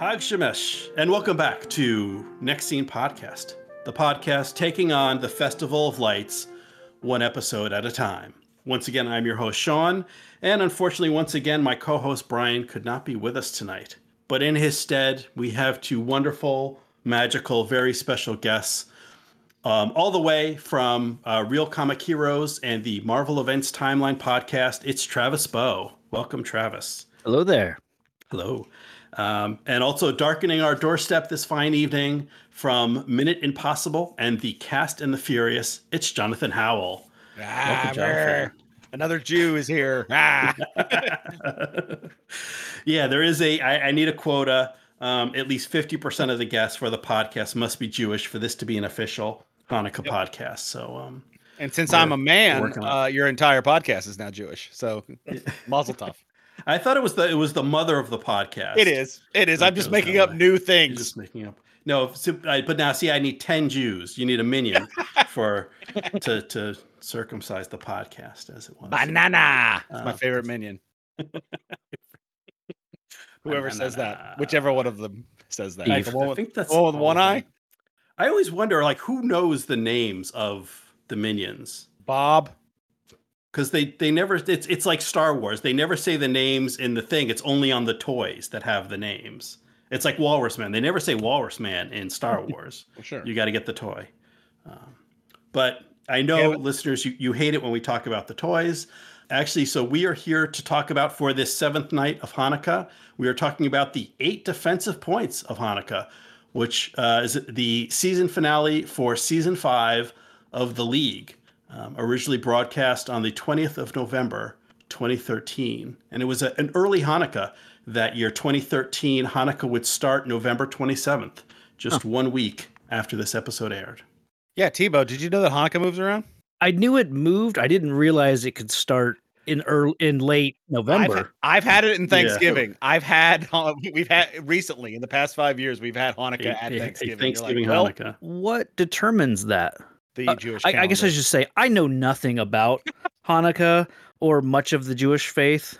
Hag Sameach, and welcome back to Next Scene Podcast, the podcast taking on the Festival of Lights one episode at a time. Once again, I'm your host, Sean, and unfortunately, once again, my co host, Brian, could not be with us tonight. But in his stead, we have two wonderful, magical, very special guests, um, all the way from uh, Real Comic Heroes and the Marvel Events Timeline podcast. It's Travis Bow. Welcome, Travis. Hello there. Hello. Um, and also darkening our doorstep this fine evening from Minute Impossible and the Cast and the Furious, it's Jonathan Howell. Ah, Welcome, Jonathan. Another Jew is here. Ah. yeah, there is a. I, I need a quota. Um, at least 50% of the guests for the podcast must be Jewish for this to be an official Hanukkah yep. podcast. So, um, and since I'm a man, uh, your entire podcast is now Jewish. So, mazel tov. I thought it was the it was the mother of the podcast. It is. It is. I'm just making up new things. You're just making up. No, so, I, but now see, I need ten Jews. You need a minion for to to circumcise the podcast, as it was. Banana. Uh, my favorite minion. Whoever says that, whichever one of them says that. I, I think that's oh, with one eye. I always wonder, like, who knows the names of the minions? Bob because they they never it's it's like Star Wars. They never say the names in the thing. It's only on the toys that have the names. It's like Walrus Man. They never say Walrus Man in Star Wars. well, sure, you got to get the toy. Um, but I know yeah, listeners, you, you hate it when we talk about the toys. Actually, so we are here to talk about for this seventh night of Hanukkah. We are talking about the eight defensive points of Hanukkah, which uh, is the season finale for season five of the League um, originally broadcast on the 20th of November, 2013. And it was a, an early Hanukkah that year, 2013. Hanukkah would start November 27th, just one week after this episode aired. Yeah, Tebow, did you know that Hanukkah moves around? I knew it moved. I didn't realize it could start in early in late November. I've, I've had it in Thanksgiving. Yeah. I've had we've had recently in the past five years we've had Hanukkah a, at Thanksgiving. A Thanksgiving like, Hanukkah. Well, what determines that? The uh, Jewish. I, I, guess I should say I know nothing about Hanukkah or much of the Jewish faith.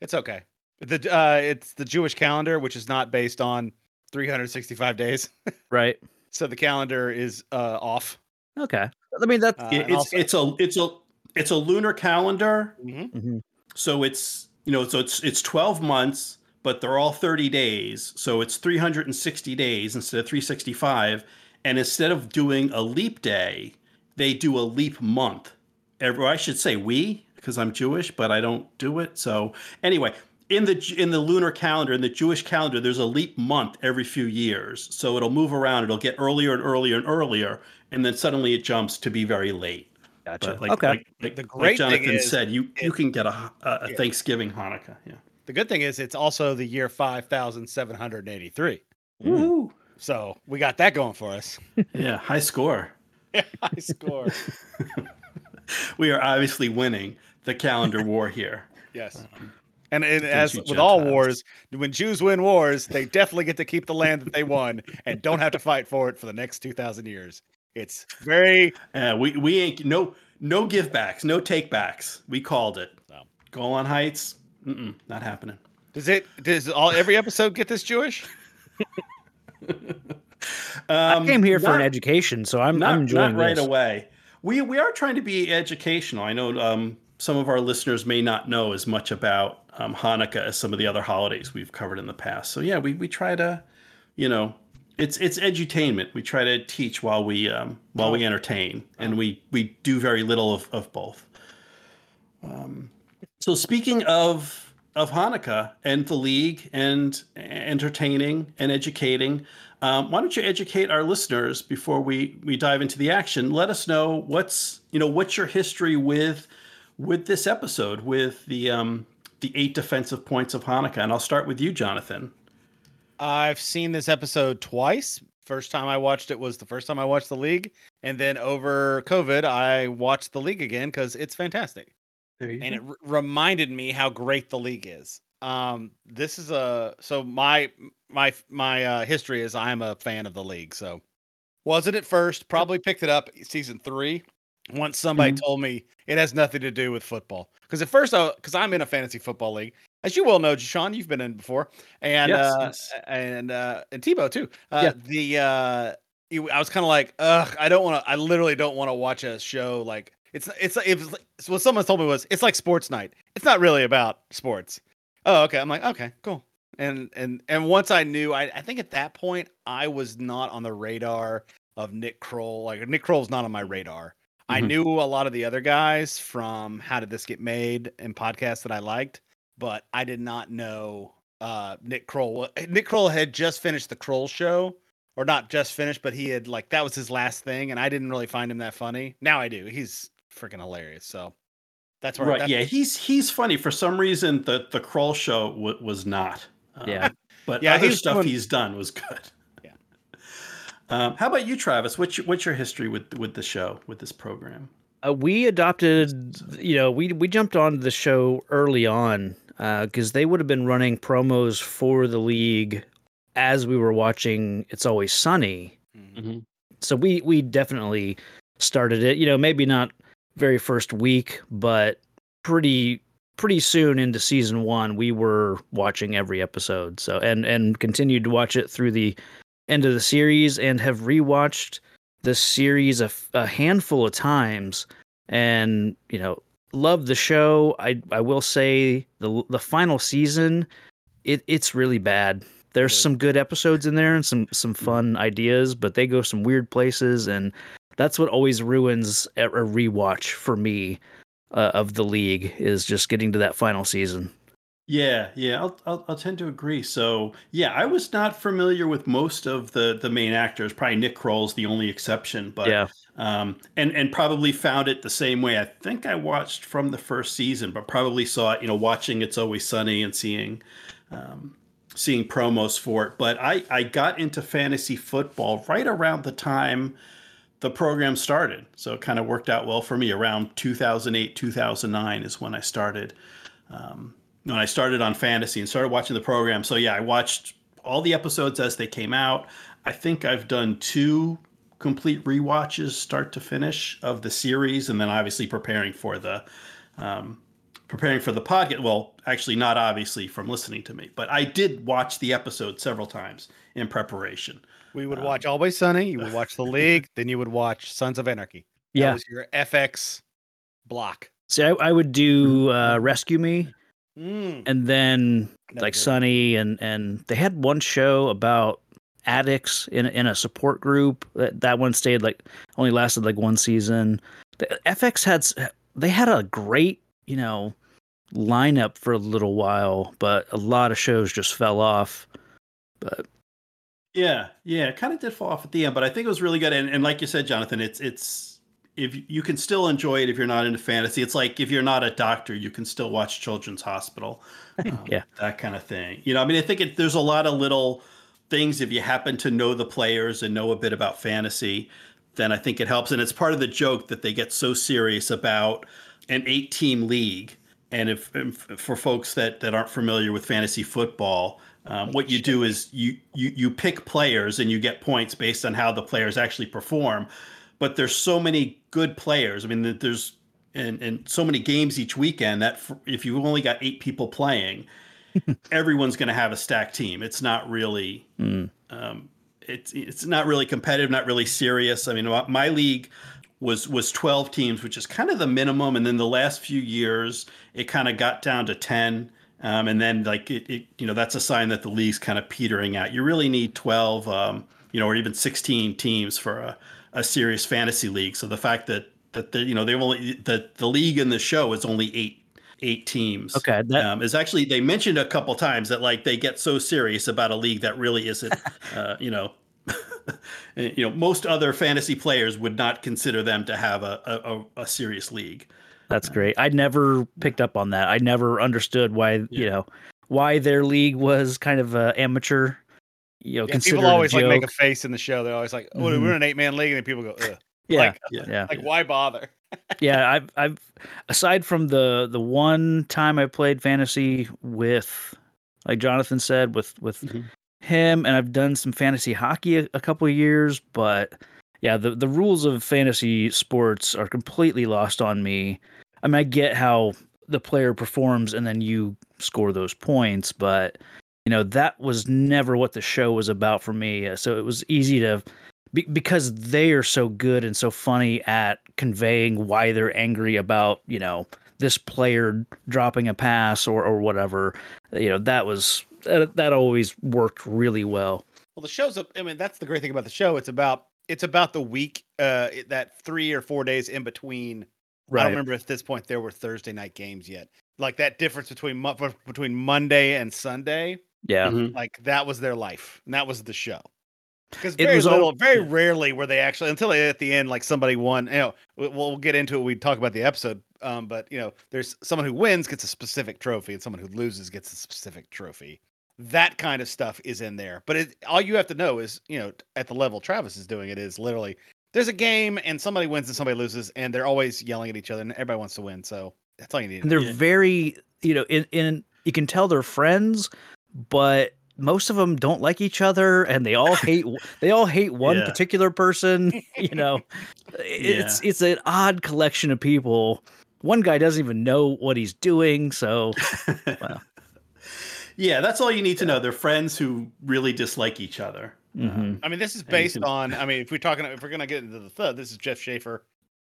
It's okay. The uh, it's the Jewish calendar, which is not based on 365 days. right. So the calendar is uh, off. Okay. I mean that's uh, it's also, it's a it's a it's a lunar calendar. Mm-hmm. Mm-hmm. So it's you know so it's it's 12 months, but they're all 30 days. So it's 360 days instead of 365 and instead of doing a leap day, they do a leap month. Every, I should say we, because I'm Jewish, but I don't do it. So anyway, in the in the lunar calendar, in the Jewish calendar, there's a leap month every few years. So it'll move around. It'll get earlier and earlier and earlier, and then suddenly it jumps to be very late. Gotcha. But like, okay. Like, like, the great like Jonathan is, said, you it, you can get a, a, a yeah. Thanksgiving Hanukkah. Yeah. The good thing is it's also the year five thousand seven hundred eighty three. Woo! So we got that going for us. yeah, high score. yeah, high score. we are obviously winning the calendar war here. Yes. Um, and, and as with Gentiles. all wars, when Jews win wars, they definitely get to keep the land that they won and don't have to fight for it for the next two thousand years. It's very. Uh, we we ain't no no give backs, no take backs. We called it. So. Golan Heights, not happening. Does it? Does all every episode get this Jewish? um, I came here for an education, so I'm not, I'm enjoying not right this. away. We we are trying to be educational. I know um, some of our listeners may not know as much about um, Hanukkah as some of the other holidays we've covered in the past. So yeah, we we try to, you know, it's it's edutainment. We try to teach while we um, while we entertain, and we we do very little of of both. Um, so speaking of of Hanukkah and the league and entertaining and educating. Um, why don't you educate our listeners before we we dive into the action? Let us know what's you know what's your history with with this episode with the um, the eight defensive points of Hanukkah, and I'll start with you, Jonathan. I've seen this episode twice. First time I watched it was the first time I watched the league, and then over COVID, I watched the league again because it's fantastic and go. it r- reminded me how great the league is. Um, this is a so my my my uh, history is I'm a fan of the league. So wasn't it first? Probably picked it up season three. Once somebody mm-hmm. told me it has nothing to do with football. Because at first, I because I'm in a fantasy football league, as you well know, Sean, you've been in before, and Yes, uh, yes. and uh, and Tebow too. Uh, Yeah. The uh, you, I was kind of like, ugh, I don't want to. I literally don't want to watch a show like it's it's it's like- what someone told me was it's like sports night. It's not really about sports. Oh, okay. I'm like, okay, cool. And and and once I knew, I I think at that point I was not on the radar of Nick Kroll. Like Nick Kroll's not on my radar. I Mhm. knew a lot of the other guys from How Did This Get Made and podcasts that I liked, but I did not know uh, Nick Kroll. Nick Kroll had just finished the Kroll show, or not just finished, but he had like that was his last thing, and I didn't really find him that funny. Now I do. He's freaking hilarious. So that's where Right. that's- Yeah, he's he's funny. For some reason, the the Kroll show w- was not. Um, Yeah. But Yeah, other he's stuff doing- he's done was good. Yeah. Um, how about you, Travis? What's your, what's your history with with the show with this program? Uh, we adopted, you know, we we jumped on the show early on because they would have been running promos for the league as we were watching It's Always Sunny. Mhm. So we we definitely started it. You know, maybe not very first week, but pretty pretty soon into season one, we were watching every episode. So and and continued to watch it through the end of the series and have rewatched the series a handful of times. And you know love the show. I i will say the the final season it it's really bad. There's some good episodes in there and some some mm-hmm. fun ideas but they go some weird places and that's what always ruins a, rewatch for me uh, of the league is just getting to that final season Yeah, yeah, I'll, I'll I'll tend to agree. So yeah, I was not familiar with most of the the main actors. Probably Nick Kroll's the only exception, but yeah um, and and probably found it the same way. I think I watched from the first season, but probably saw it, you know, watching It's Always Sunny and seeing um, seeing promos for it. But I I got into fantasy football right around the time the program started, so it kind of worked out well for me. Around 2008 2009 is when I started. Um, when I started on fantasy and started watching the program. So yeah, I watched all the episodes as they came out. I think I've done two complete rewatches, start to finish, of the series, and then obviously preparing for the um, preparing for the podcast. Well, actually, not obviously from listening to me, but I did watch the episode several times in preparation. We would Um, watch Always Sunny. You would watch The League. then you would watch Sons of Anarchy. That yeah was your FX block. see I, I would do uh rescue me Mm. and then like did. Sunny and and they had one show about addicts in in a support group. That that one stayed like only lasted like one season. The FX had they had a great you know lineup for a little while, but a lot of shows just fell off. But Yeah, yeah, it kind of did fall off at the end, but I think it was really good. And, and like you said, Jonathan, it's it's if you can still enjoy it if you're not into fantasy. It's like if you're not a doctor, you can still watch Children's Hospital, um, Yeah. that kind of thing. You know, I mean, I think it, there's a lot of little things if you happen to know the players and know a bit about fantasy, then I think it helps. And it's part of the joke that they get so serious about an eight-team league. And if, if for folks that that aren't familiar with fantasy football, um, what you do is you you you pick players and you get points based on how the players actually perform. But there's so many good players. I mean, there's and and so many games each weekend that if you've only got eight people playing, everyone's going to have a stacked team. It's not really mm, um, it's it's not really competitive, not really serious. I mean, my, my league was was 12 teams, which is kind of the minimum, and then the last few years it kind of got down to 10. Um, and then like it, it, you know, that's a sign that the league's kind of petering out. You really need 12, um, you know, or even 16 teams for a, a serious fantasy league. So the fact that that the you know they've only the the league in the show is only eight eight teams okay, that um, is actually they mentioned a couple times that like they get so serious about a league that really isn't uh, you know you know most other fantasy players would not consider them to have a a, a serious league that's great. I never picked up on that. I never understood why you know why their league was kind of uh, amateur. You know, Yeah, people always like make a face in the show. They're always like, "Oh, Mhm. we're in an eight man league," and then people go, Ugh. yeah, Like, yeah yeah. like why bother? yeah i've i've aside from the the one time i played fantasy with like jonathan said with with Mhm. him and i've done some fantasy hockey a, a couple of years but yeah the the rules of fantasy sports are completely lost on me i mean i get how the player performs and then you score those points, but you know that was never what the show was about for me. Uh, so it was easy to be, because they are so good and so funny at conveying why they're angry about you know this player dropping a pass or or whatever. You know that was that, that always worked really well. Well, the show's. I mean, that's the great thing about the show. It's about it's about the week, uh, that three or four days in between. Right. I don't remember at this point there were Thursday night games yet. Like that difference between between Monday and Sunday. Yeah, mm-hmm. like that was their life, and that was the show. Because very little, all, very rarely were they actually until at the end, like somebody won. You know, we'll, we'll get into it. We talk about the episode, um, but you know, there's someone who wins gets a specific trophy, and someone who loses gets a specific trophy that kind of stuff is in there. But it, all you have to know is, you know, at the level Travis is doing it is literally there's a game and somebody wins and somebody loses, and they're always yelling at each other, and everybody wants to win. So that's all you need. And they're very, you know, in in you can tell they're friends, but most of them don't like each other, and they all hate they all hate one yeah. particular person. You know, it's yeah. it's an odd collection of people. One guy doesn't even know what he's doing, so well. Yeah, that's all you need to know. They're friends who really dislike each other. Mm-hmm. I mean, this is based can... on. I mean, if we're talking, if we're gonna get into the third, this is Jeff Schaffer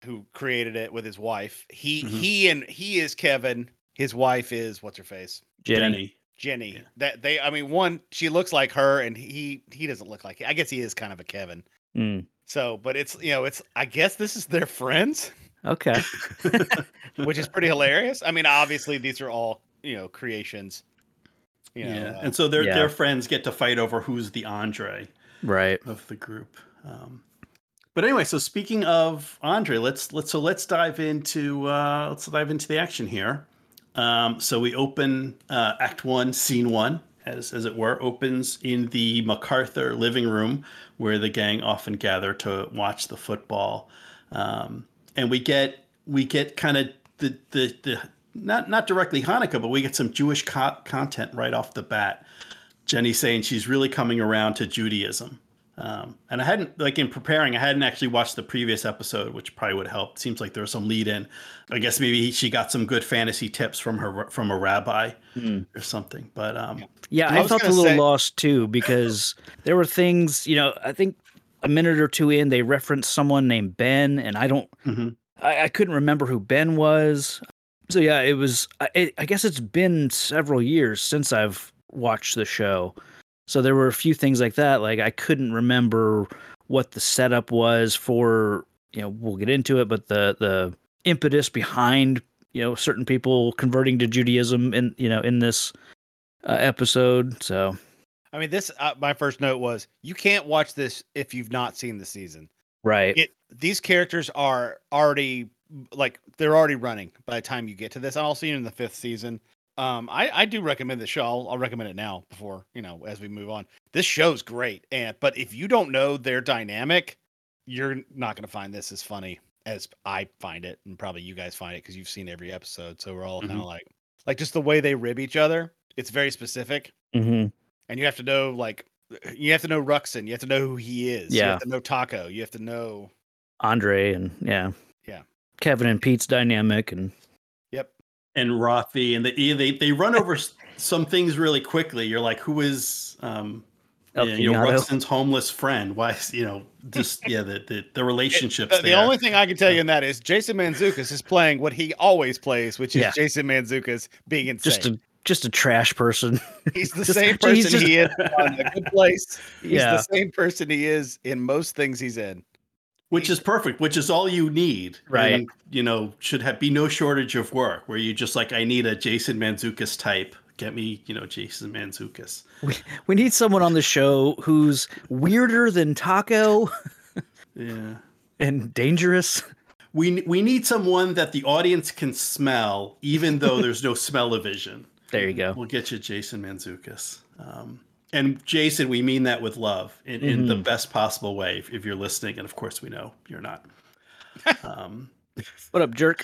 who created it with his wife. He mm-hmm. he and he is Kevin. His wife is what's her face? Jenny. Jenny. Yeah. That they. I mean, one she looks like her, and he he doesn't look like. I guess he is kind of a Kevin. Mm. So, but it's you know, it's. I guess this is their friends. Okay. Which is pretty hilarious. I mean, obviously these are all you know creations you know, yeah, uh, and so their yeah. their friends get to fight over who's the Andre, right, of the group. Um, but anyway, so speaking of Andre, let's let's so let's dive into uh, let's dive into the action here. Um, so we open uh, Act One, Scene One, as as it were, opens in the MacArthur living room where the gang often gather to watch the football, um, and we get we get kind of the the the not not directly Hanukkah, but we get some Jewish co- content right off the bat. Jenny saying she's really coming around to Judaism. Um, and I hadn't like in preparing, I hadn't actually watched the previous episode, which probably would help. Seems like there was some lead in. I guess maybe she got some good fantasy tips from her from a rabbi mm. or something. But um, yeah, I, I felt a little say... lost too because there were things, you know, I think a minute or two in they referenced someone named Ben, and I don't, mm-hmm. I, I couldn't remember who Ben was so yeah, it was. I, I guess it's been several years since I've watched the show, so there were a few things like that. Like I couldn't remember what the setup was for. You know, we'll get into it, but the the impetus behind you know certain people converting to Judaism in you know in this uh, episode. So, I mean, this uh, my first note was you can't watch this if you've not seen the season. Right. It, these characters are already like they're already running by the time you get to this. I'll see you in the fifth season. Um, I, I do recommend the show. I'll, I'll, recommend it now before you know as we move on. This show's great, and but if you don't know their dynamic, you're not going to find this as funny as I find it, and probably you guys find it because you've seen every episode. So we're all mm-hmm. kind of like like just the way they rib each other. It's very specific, mm-hmm. and you have to know like you have to know Ruxin. You have to know who he is. Yeah. You have to know Taco. You have to know Andre, and yeah, yeah. Kevin and Pete's dynamic and and Rothy and they they they run over some things really quickly. You're like, who is um yeah, you know Ruxin's homeless friend? Why is you know just yeah the the, the relationships. It, the, the only thing I can tell you in that is Jason Mantzoukas is playing what he always plays, which is yeah. Jason Mantzoukas being insane. Just a just a trash person. He's the just, same person just, he is on a good place. He's yeah. the same person he is in most things he's in which is perfect which is all you need right. and, you know should have be no shortage of work where you just like i need a jason mantzoukas type. Get me you know jason mantzoukas. We, we need someone on the show who's weirder than taco yeah. and dangerous. We we need someone that the audience can smell even though there's no smell-o-vision there you go. We'll get you jason mantzoukas. Um, and Jason, we mean that with love in, in mm-hmm. the best possible way. If, if, you're listening, and of course we know you're not. Um, what up, jerk?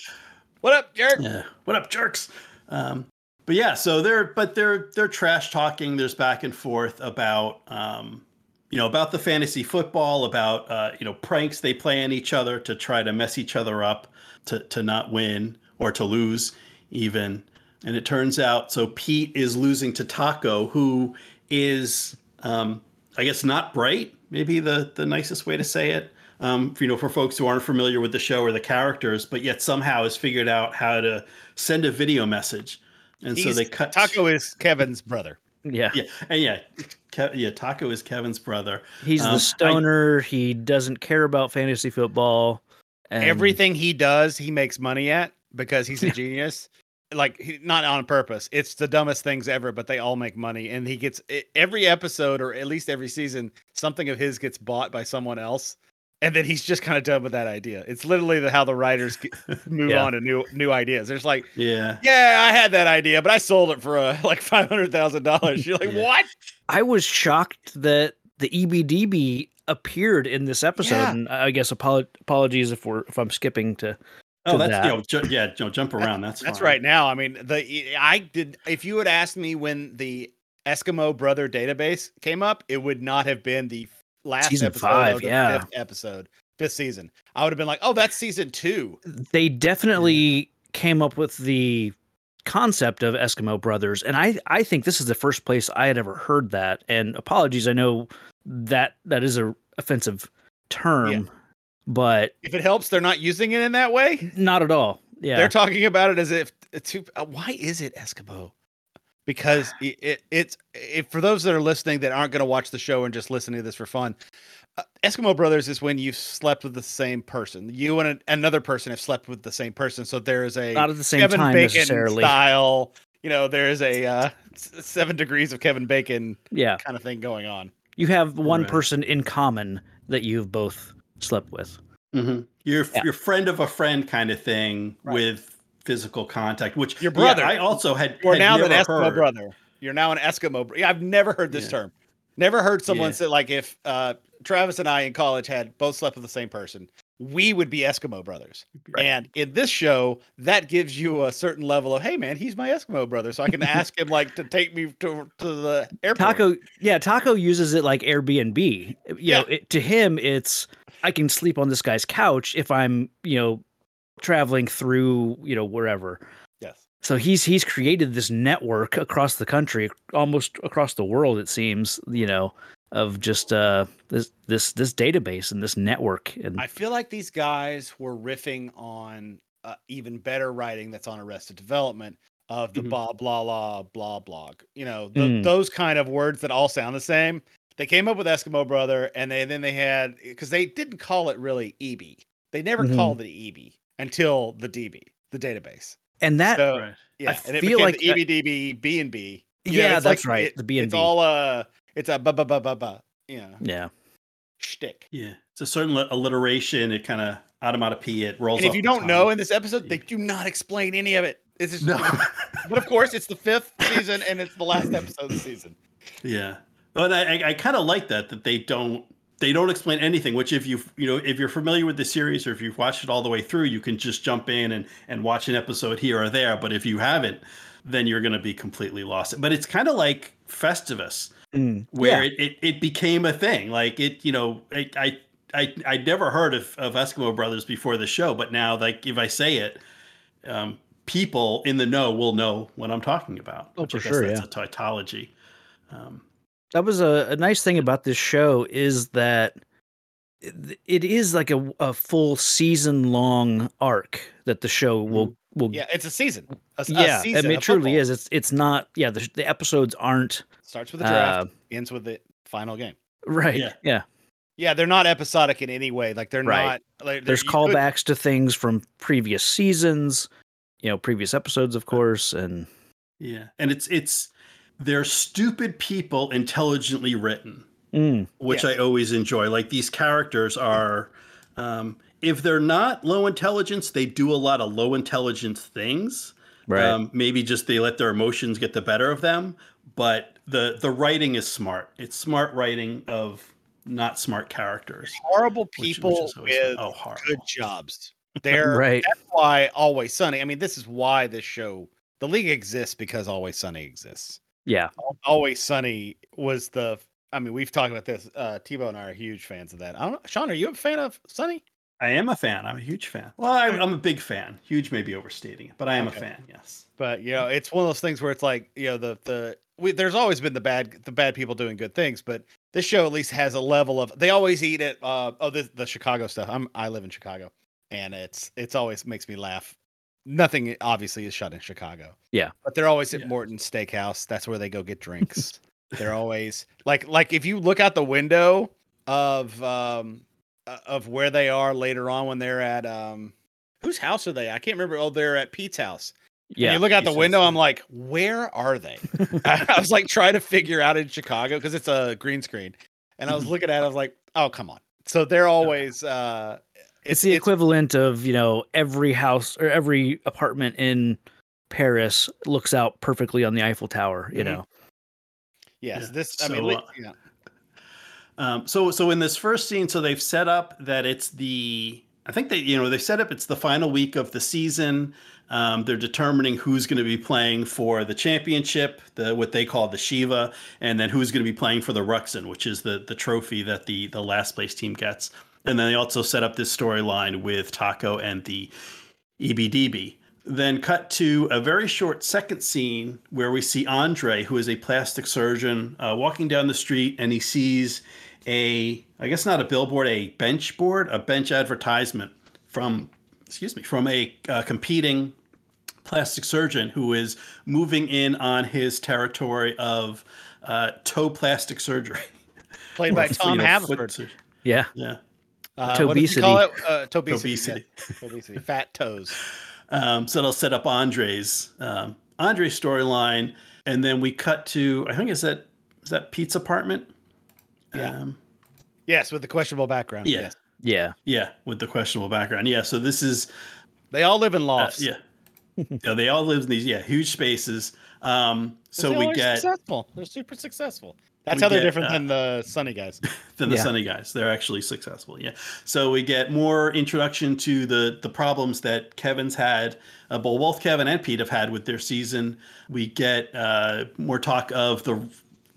What up, jerk? Yeah. What up, jerks? Um, but yeah, so they're but they're they're trash talking. There's back and forth about um, you know about the fantasy football, about uh, you know pranks they play on each other to try to mess each other up to to not win or to lose even. and it turns out so Pete is losing to Taco, who is, um, I guess, not bright. Maybe the the nicest way to say it. Um, you know, for folks who aren't familiar with the show or the characters, but yet somehow has figured out how to send a video message, and so He's- they cut Taco is Kevin's brother. Yeah. Yeah, and yeah, Ke- yeah. Taco is Kevin's brother. He's Um, the stoner. he doesn't care about fantasy football. And Everything he does, he makes money at because he's a genius. Like he, not on purpose. It's the dumbest things ever, but they all make money. And he gets every episode, or at least every season, something of his gets bought by someone else, and then he's just kind of done with that idea. It's literally the, how the writers get, move Yeah. on to new new ideas. There's like, Yeah, yeah, I had that idea, but I sold it for uh, like five hundred thousand dollars. You're like, Yeah. what? I was shocked that the E EBDB appeared in this episode. Yeah. And I guess apolo- apologies if we're if I'm skipping to. Oh, that's that. you know, ju- yeah, you know, jump around. That's That's right now. I mean, the I did. If you had asked me when the Eskimo Brother database came up, it would not have been the last Season episode oh, five, of the yeah. fifth episode, fifth season. I would have been like, oh, that's season two. They definitely came up with the concept of Eskimo brothers, and I I think this is the first place I had ever heard that. And apologies, I know that that is a offensive term, but If it helps, they're not using it in that way. not at all. Yeah. They're talking about it as if to uh, why is it Eskimo? Because it, it it's if for those that are listening that aren't going to watch the show and just listening to this for fun, uh, Eskimo Brothers is when you've slept with the same person. You and a, another person have slept with the same person. So there is a not at the same Kevin time Bacon necessarily. style. You know, there is a uh, seven degrees of Kevin Bacon Yeah. kind of thing going on. You have one Right. person in common that you've both slept with. Mhm. Your Yeah. your friend of a friend kind of thing Right. with physical contact. Which Your yeah, brother. I also had. Or had now an Eskimo heard. brother. You're now an Eskimo. Bro- yeah, I've never heard this Yeah. term. Never heard someone Yeah. say like if uh, Travis and I in college had both slept with the same person, we would be Eskimo brothers. Right. And in this show, that gives you a certain level of, hey man, he's my Eskimo brother, so I can ask him like to take me to to the airport. Taco, yeah, Taco uses it like Airbnb. You Yeah. know, it, to him, it's I can sleep on this guy's couch if I'm, you know, traveling through, you know, wherever. Yes. So he's he's created this network across the country, almost across the world, it seems, you know, of just uh this this this database and this network. And I feel like these guys were riffing on uh, even better writing that's on Arrested Development of the Mhm. blah blah blah blah blog. You know, the, Mm. those kind of words that all sound the same. They came up with Eskimo Brother, and they then they had because they didn't call it really EB. They never Mhm. called it EB until the DB, the database. and that So Right. yeah, and it feel became like the E EBDB B and B. You know, yeah, that's like- right. it- the B and B. It's all uh, it's a ba ba ba ba ba. Yeah, Yeah. shtick. Yeah, it's a certain alliteration. It kind of automatopoeia. It rolls. And if off you don't tongue. know in this episode, they do not explain any of it. It's just, no. but of course, it's the fifth season and it's the last episode of the season. yeah, but I I, I kind of like that that they don't they don't explain anything. Which if you you know if you're familiar with the series or if you've watched it all the way through, you can just jump in and and watch an episode here or there. But if you haven't, then you're going to be completely lost. But it's kind of like Festivus. Mm, where yeah. it, it, it became a thing. Like it, you know, I I I I'd never heard of, of Eskimo Brothers before the show, but now like if I say it, um, people in the know will know what I'm talking about. Oh, I for guess sure, that's yeah. a tautology. Um, that was a, a nice thing about this show is that it, it is like a, a full season long arc that the show will will Yeah, it's a season. A, a yeah, season I mean, it truly football. is. It's it's not. Yeah, the, the episodes aren't Starts with the draft, uh, ends with the final game. right. Yeah. Yeah, Yeah, they're not episodic in any way. Like they're Right. not. Like, there's you could- callbacks to things from previous seasons, you know, previous episodes, of course, and yeah, and it's it's they're stupid people intelligently written. mm, which Yes. I always enjoy. Like these characters are, um, if they're not low intelligence, they do a lot of low intelligence things. right. Um, maybe just they let their emotions get the better of them. But the the writing is smart. It's smart writing of not smart characters. horrible which- which people with oh horrible. good jobs. They're right. that's why Always Sunny. I mean, this is why this show, the league exists because Always Sunny exists. Yeah. Always Sunny was the. I mean, we've talked about this. Uh, Tebow and I are huge fans of that. I don't Sean, are you a fan of Sunny? I am a fan. I'm a huge fan. Well, I, I'm a big fan. Huge may be overstating it, but I am Okay. a fan. Yes. But you know, it's one of those things where it's like you know the the we, there's always been the bad the bad people doing good things, but this show at least has a level of they always eat it. Uh, oh, the the Chicago stuff. I'm I live in Chicago, and it's it's always makes me laugh. Nothing obviously is shot in Chicago. Yeah. but they're always at Yeah. Morton's Steakhouse. That's where they go get drinks. they're always like like if you look out the window of um uh, of where they are later on when they're at um whose house are they? I can't remember. Oh, they're at Pete's house. And Yeah. you look out the window, I'm like, where are they? I, I was like trying to figure out in Chicago because it's a green screen. And I was looking at it, I was like, oh come on. So they're always uh it's, the equivalent of you know every house or every apartment in Paris looks out perfectly on the Eiffel Tower. You Mhm. know, Yes, Yeah. this I So, mean uh, yeah. Um, so so in this first scene, so they've set up that it's the I think they you know they set up it's the final week of the season. Um, they're determining who's going to be playing for the championship, the what they call the Shiva, and then who's going to be playing for the Ruxin, which is the the trophy that the the last place team gets. And then they also set up this storyline with Taco and the EBDB. Then cut to a very short second scene where we see Andre, who is a plastic surgeon, uh, walking down the street, and he sees a, I guess not a billboard, a bench board, a bench advertisement from, excuse me, from a uh, competing plastic surgeon who is moving in on his territory of uh, toe plastic surgery. Played Or, by you Tom know, Haverford. yeah. Yeah. Uh, what did you call it? Uh, tobesity. Obesity. yeah. Tobesity. Fat toes. Um, so they'll set up Andre's um, Andre's storyline, and then we cut to I think is that is that Pete's apartment? Yeah. Um, Yes, with the questionable background. Yeah. Yes. Yeah. yeah, with the questionable background. Yeah. So this is They all live in uh, yeah. yeah. They all live in these yeah huge spaces. Um, so They we get successful. They're super successful. That's We how they're get, different uh, than the sunny guys. than the Yeah. Sunny guys. They're actually successful. Yeah. So we get more introduction to the the problems that Kevin's had. Uh, well, both Kevin and Pete have had with their season. We get uh, more talk of the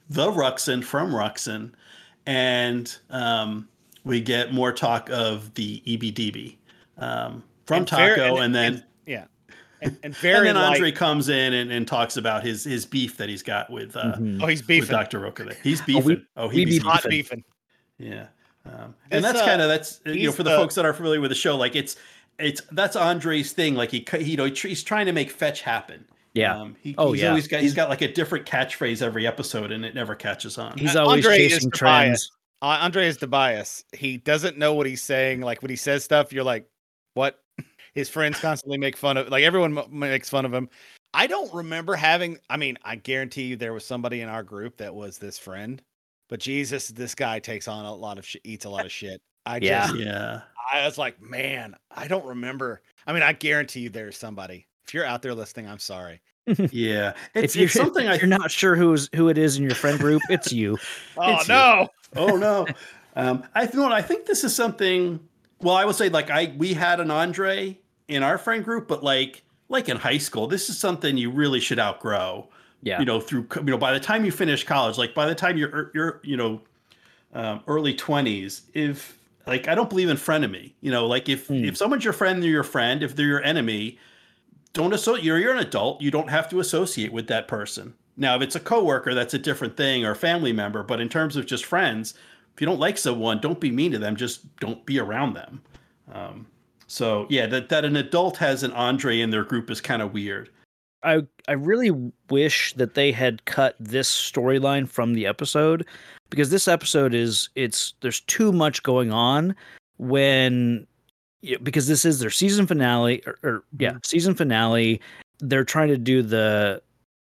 the Ruxin from Ruxin, and um, we get more talk of the E EBDB um, from And very- Taco, and- and, then. and- yeah, and, and and very then light- Andre comes in and, and talks about his his beef that he's got with uh, Mhm. Oh, he's with beefing. Dr. Roca. He's beefing. Oh, we he be beefing. Hot beefing. beefing. Yeah. Um, This, and that's uh, kind of that's you know for the, the- folks that are familiar with the show, like it's it's that's Andre's thing. Like he cu- you know he's trying to make fetch happen. Yeah. Um, he, Oh, he's yeah. always got he's got like a different catchphrase every episode, and it never catches on. He's Uh, always Andre chasing trends. Uh, Andre is the bias. He doesn't know what he's saying. Like when he says stuff, you're like, "What?" His friends constantly make fun of. Like everyone makes fun of him. I don't remember having. I mean, I guarantee you there was somebody in our group that was this friend. But Jesus, this guy takes on a lot of shit, eats a lot of shit. I Yeah. just, yeah. I was like, man, I don't remember. I mean, I guarantee you there's somebody. If you're out there listening, I'm sorry. Yeah. It's, if you're, it's something if you're not sure who's who it is in your friend group, it's you. Oh It's you. no! oh no. Um, I know. I think this is something. Well, I would say like I we had an Andre in our friend group, but like like in high school, this is something you really should outgrow. Yeah. You know, through you know by the time you finish college, like by the time you're you're you know um, early twenties, if like I don't believe in frenemy. You know, like if Hmm. if someone's your friend, they're your friend. If they're your enemy, don't associate. You're you're an adult. You don't have to associate with that person. Now, if it's a coworker, that's a different thing, or a family member. But in terms of just friends, if you don't like someone, don't be mean to them. Just don't be around them. Um, so yeah, that that an adult has an Andre in their group is kind of weird. I I really wish that they had cut this storyline from the episode because this episode is it's there's too much going on when yeah, because this is their season finale or, or yeah mm-hmm. season finale they're trying to do the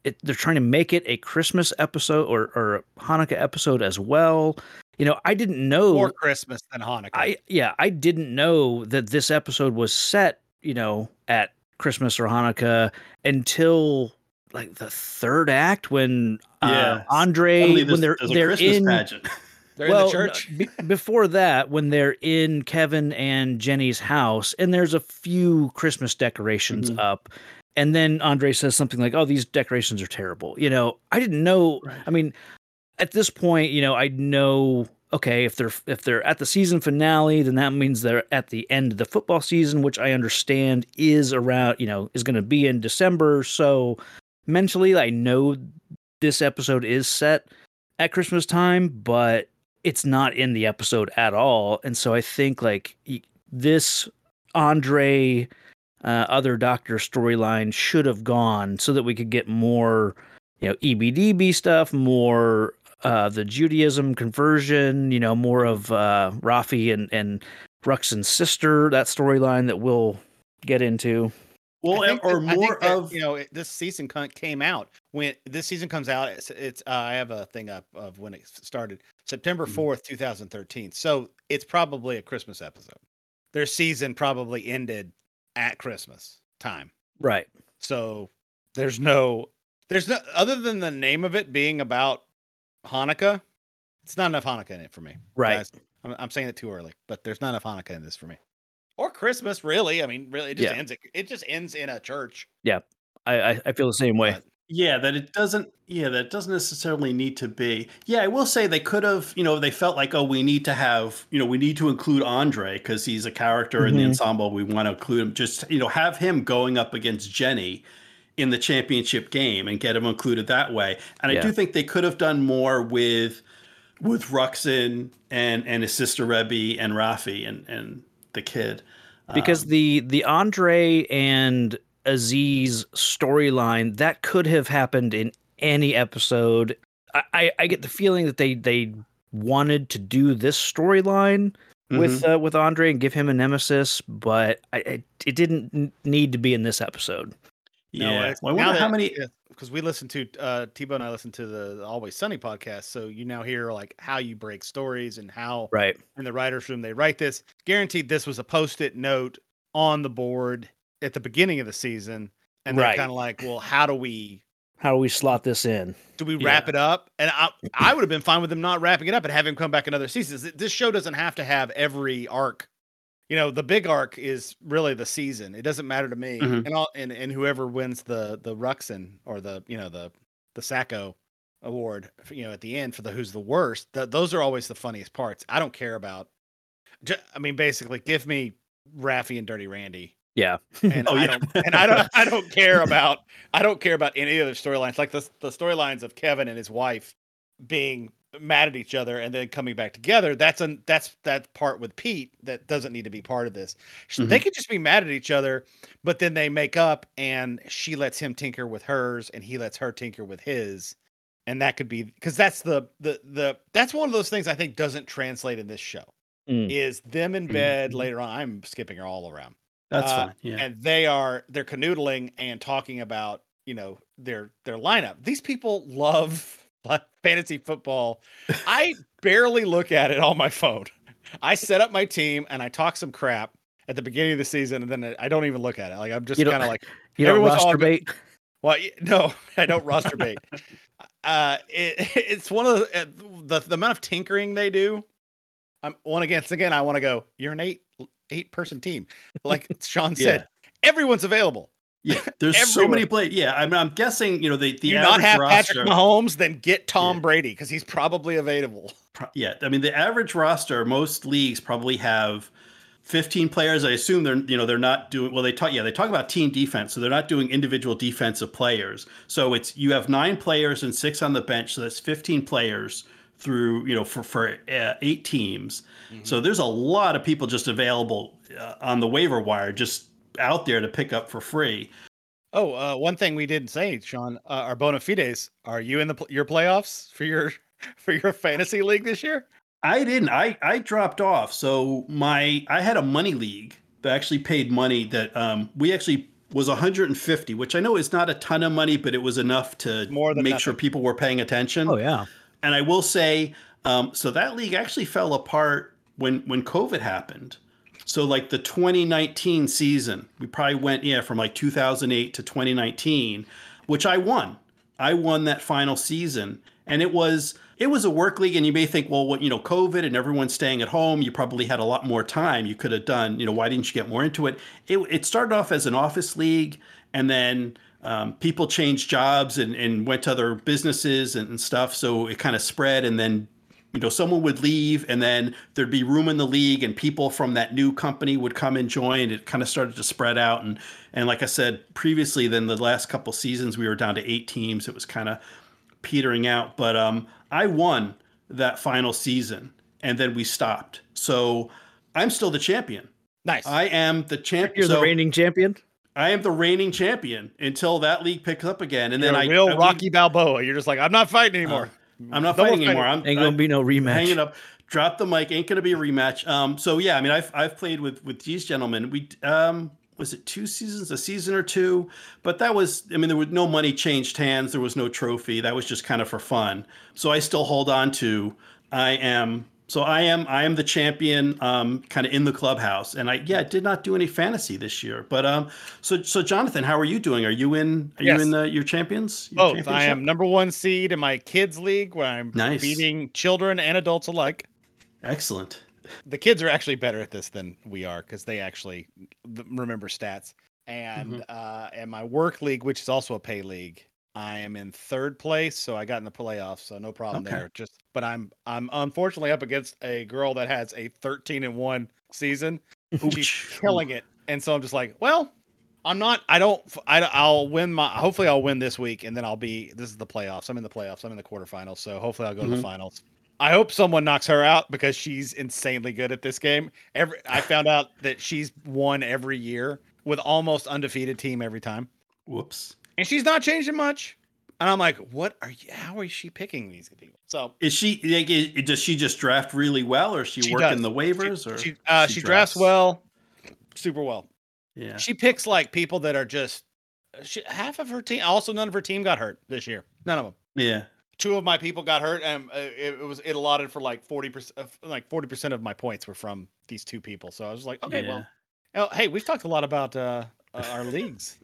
it, they're trying to make it a Christmas episode or or Hanukkah episode as well. You know, I didn't know More Christmas than Hanukkah. I yeah, I didn't know that this episode was set, you know, at Christmas or Hanukkah until like the third act when uh, Andre Suddenly when there's- they're they're Christmas in pageant. They're well, in the church. no, be- before that, when they're in Kevin and Jenny's house, and there's a few Christmas decorations Mhm. up, and then Andre says something like, "Oh, these decorations are terrible." You know, I didn't know. Right. I mean, at this point, you know, I know okay, if they're if they're at the season finale, then that means they're at the end of the football season, which I understand is around, you know, is going to be in December. So mentally, I know this episode is set at Christmas time, but it's not in the episode at all. And so I think like this Andre uh, other doctor storyline should have gone so that we could get more, you know, EBDB stuff, more uh, the Judaism conversion, you know, more of uh, Rafi and and Ruxin's sister, that storyline that we'll get into. Well, or that, more that, of you know, this season came out when this season comes out. It's, it's uh, I have a thing up of when it started, September 4th mm-hmm. two thousand thirteen. So it's probably a Christmas episode. Their season probably ended at Christmas time, right? So there's no, there's no other than the name of it being about Hanukkah. It's not enough Hanukkah in it for me, right? Guys, I'm, I'm saying it too early, but there's not enough Hanukkah in this for me or Christmas, really. I mean, really, it just yeah. ends. It, it just ends in a church. Yeah, I I feel the same way. But, yeah, that it doesn't. Yeah, that doesn't necessarily need to be. Yeah, I will say they could have. You know, they felt like, oh, we need to have. You know, we need to include Andre because he's a character mm-hmm. in the mm-hmm. ensemble. We want to include him. Just you know, have him going up against Jenny in the championship game and get him included that way. And yeah. I do think they could have done more with with Ruxin and and his sister Rebby and Rafi and and the kid. Because um, the the Andre and Aziz storyline that could have happened in any episode. I, I, I get the feeling that they they wanted to do this storyline mm-hmm. with uh, with Andre and give him a nemesis, but I, I, it didn't need to be in this episode. Yeah, no, well, I wonder how many because we listen to uh Tebow and I listen to the Always Sunny podcast, so you now hear like how you break stories and how right in the writers' room they write this. Guaranteed, this was a post-it note on the board at the beginning of the season, and they're right. kind of like, well, how do we how do we slot this in? Do we wrap yeah. it up? And I, I would have been fine with them not wrapping it up and having him come back another season. This show doesn't have to have every arc you know the big arc is really the season it doesn't matter to me mm-hmm. and all and, and whoever wins the the ruxin or the you know the the Sacko award you know at the end for the who's the worst the, those are always the funniest parts i don't care about i mean basically give me Rafi and dirty randy yeah and oh, I yeah. don't and i don't i don't care about i don't care about any other storylines like the, the storylines of kevin and his wife being mad at each other and then coming back together that's an that's that part with pete that doesn't need to be part of this mm-hmm. they could just be mad at each other but then they make up and she lets him tinker with hers and he lets her tinker with his and that could be because that's the the the that's one of those things i think doesn't translate in this show mm. is them in bed mm-hmm. later on i'm skipping her all around that's uh, fine yeah and they are they're canoodling and talking about you know their their lineup these people love fantasy football. I barely look at it on my phone. I set up my team and I talk some crap at the beginning of the season, and then I don't even look at it. Like I'm just kind of like you don't roster bait. Well, no, I don't roster bait. uh, it, it's one of the, uh, the, the amount of tinkering they do. I'm one against again. I want to go. You're an eight eight person team, like Sean said. Yeah. Everyone's available. Yeah, there's so many players. Yeah, I mean, I'm guessing you know the the you not have roster, Patrick Mahomes, then get Tom yeah. Brady because he's probably available. Yeah, I mean the average roster, most leagues probably have 15 players. I assume they're you know they're not doing well. They talk yeah they talk about team defense, so they're not doing individual defensive players. So it's you have nine players and six on the bench, so that's 15 players through you know for for uh, eight teams. Mm-hmm. So there's a lot of people just available uh, on the waiver wire just out there to pick up for free. Oh, uh, one thing we didn't say, Sean, uh, our bona fides. Are you in the your playoffs for your for your fantasy league this year? I didn't. I I dropped off. So my I had a money league that actually paid money that um we actually was 150, which I know is not a ton of money, but it was enough to More than make nothing. sure people were paying attention. Oh yeah. And I will say, um, so that league actually fell apart when when COVID happened. So like the 2019 season, we probably went yeah from like 2008 to 2019, which I won. I won that final season, and it was it was a work league. And you may think, well, what you know, COVID and everyone's staying at home, you probably had a lot more time. You could have done, you know, why didn't you get more into it? It, it started off as an office league, and then um, people changed jobs and, and went to other businesses and, and stuff. So it kind of spread, and then you know someone would leave and then there'd be room in the league and people from that new company would come and join it kind of started to spread out and and like i said previously then the last couple seasons we were down to eight teams it was kind of petering out but um i won that final season and then we stopped so i'm still the champion Nice. i am the champion You're the reigning champion. i am the reigning champion until that league picks up again and You're then a i real I Rocky Balboa. You're just like, I'm not fighting anymore. I'm not No fighting anymore. i'm, Ain't I'm gonna be no rematch. Hanging up. Drop the mic. Ain't gonna be a rematch. Um so yeah i mean i've i've played with with these gentlemen. We um was it two seasons a season or two? But that was i mean there was no money changed hands. There was no trophy. That was just kind of for fun. So i still hold on to i am so i am i am the champion um kind of in the clubhouse and i yeah did not do any fantasy this year but um so so jonathan how are you doing are you in are Yes. you in the your champions your Both. I am number one seed in my kids' league where I'm Nice. beating children and adults alike. excellent The kids are actually better at this than we are because they actually remember stats. And Mm-hmm. uh, and my work league, which is also a pay league, I am in third place, so I got in the playoffs, so no problem Okay. there. Just, but I'm I'm unfortunately up against a girl that has a 13 and one season. She's Ooch. killing it, and so I'm just like, well, I'm not. I don't. I, I'll win my. Hopefully, I'll win this week, and then I'll be. This is the playoffs. I'm in the playoffs. I'm in the quarterfinals. So hopefully, I'll go to Mhm. the finals. I hope someone knocks her out because she's insanely good at this game. Every I found out that she's won every year with almost undefeated team every time, whoops and she's not changing much. And I'm like, what are you? How is she picking these people? So Is she like, does she just draft really well, or is she, She working does. the waivers, she, or she, uh, she, drafts well, super well. Yeah, She picks like people that are just she, half of her team. Also, none of her team got hurt this year. None of them. yeah, Two of my people got hurt, and uh, it, it was it allotted for like forty percent. Like forty percent of my points were from these two people. So I was like, okay, yeah, well, oh, hey, we've talked a lot about uh, uh, our leagues.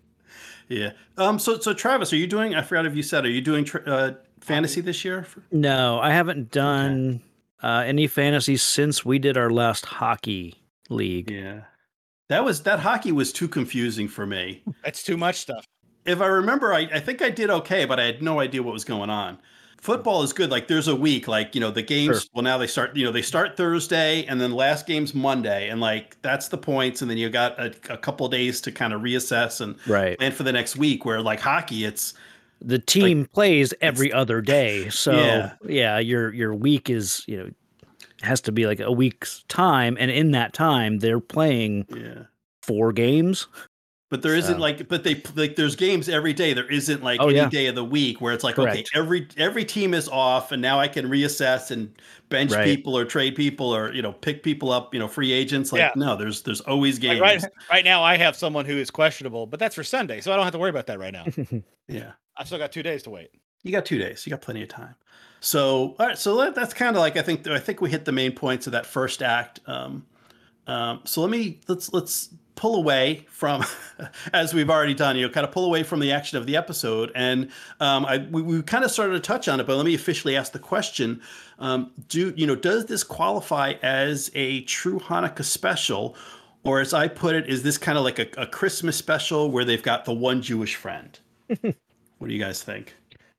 Yeah. Um, so so Travis, are you doing? I forgot if you said, are you doing tr- uh, fantasy this year? No, I haven't done uh, any fantasy since we did our last hockey league. Yeah, that was that hockey was too confusing for me. That's too much stuff. If I remember, I, I think I did okay, but I had no idea what was going on. Football is good. Like there's a week, like you know, the games. Sure. Well, now they start. You know, they start Thursday, and then last game's Monday, and like that's the points, and then you got a, a couple days to kind of reassess and Right. plan for the next week. Where like hockey, it's The team plays every other day, so Yeah. yeah. your your week is you know has to be like a week's time, and in that time they're playing yeah. four games. But there isn't So- like, but they like there's games every day. There isn't like Oh, any yeah. day of the week where it's like, okay, every every team is off, and now I can reassess and bench Right. people or trade people or you know pick people up, you know, free agents. Like Yeah. no, there's there's always games. Like right, right now, I have someone who is questionable, but that's for Sunday, so I don't have to worry about that right now. Yeah, I've still got two days to wait. you got two days. You got plenty of time. So all right, so that, that's kind of like I think I think we hit the main points of that first act. Um, um, so let me let's let's pull away from as we've already done you know kind of pull away from the action of the episode. And um, I we, we kind of started to touch on it but let me officially ask the question. Um, do you know does this qualify as a true Hanukkah special? Or as I put it is this kind of like a, a Christmas special where they've got the one Jewish friend? What do you guys think?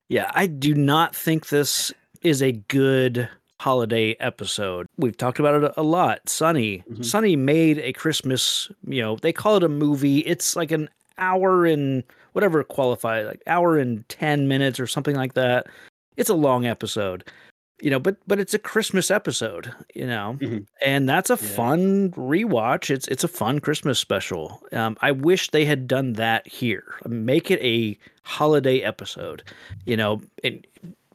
Yeah, I do not think this is a good holiday episode. We've talked about it a lot. Sunny, Mhm. Sunny made a Christmas, you know, they call it a movie. It's like an hour and whatever qualify, like hour and 10 minutes or something like that. It's a long episode. You know, but but it's a Christmas episode, you know. Mhm. And that's a Yeah. fun rewatch. It's it's a fun Christmas special. Um, I wish they had done that here. Make it a holiday episode you know, in,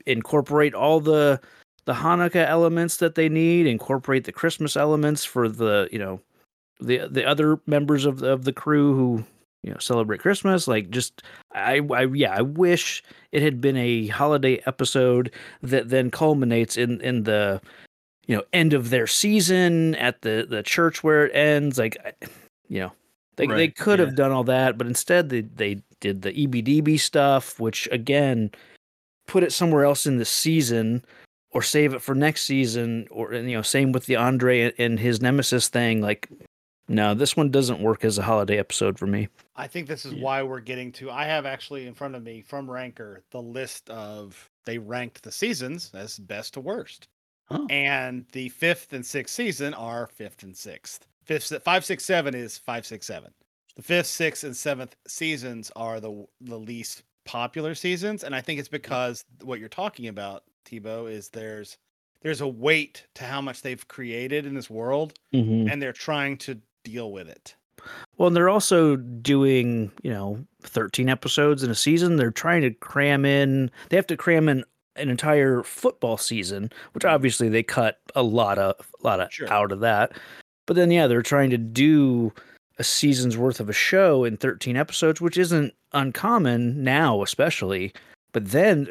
incorporate all the the Hanukkah elements that they need, incorporate the Christmas elements for the, you know, the the other members of the, of the crew who, you know, celebrate Christmas. Like just I I yeah, I wish it had been a holiday episode that then culminates in in the you know, end of their season at the the church where it ends like you know, they they could yeah. have done all that, but instead they they did the EBDB stuff, which again put it somewhere else in the season or save it for next season or and, you know same with the Andre and his nemesis thing like no this one doesn't work as a holiday episode for me I think this is Yeah. why we're getting to. I have actually in front of me from Ranker the list of they ranked the seasons as best to worst. Oh. And the fifth and sixth season are fifth and sixth. Fifth, five, six, seven is five, six, seven. The fifth, sixth, and seventh seasons are the the least popular seasons, and I think it's because what you're talking about, Tebow, is there's there's a weight to how much they've created in this world, mm-hmm. and they're trying to deal with it. Well, and they're also doing, you know, 13 episodes in a season. They're trying to cram in, they have to cram in an entire football season, which obviously they cut a lot of a lot of sure. out of that. But then yeah, they're trying to do a season's worth of a show in 13 episodes, which isn't uncommon now, especially. But then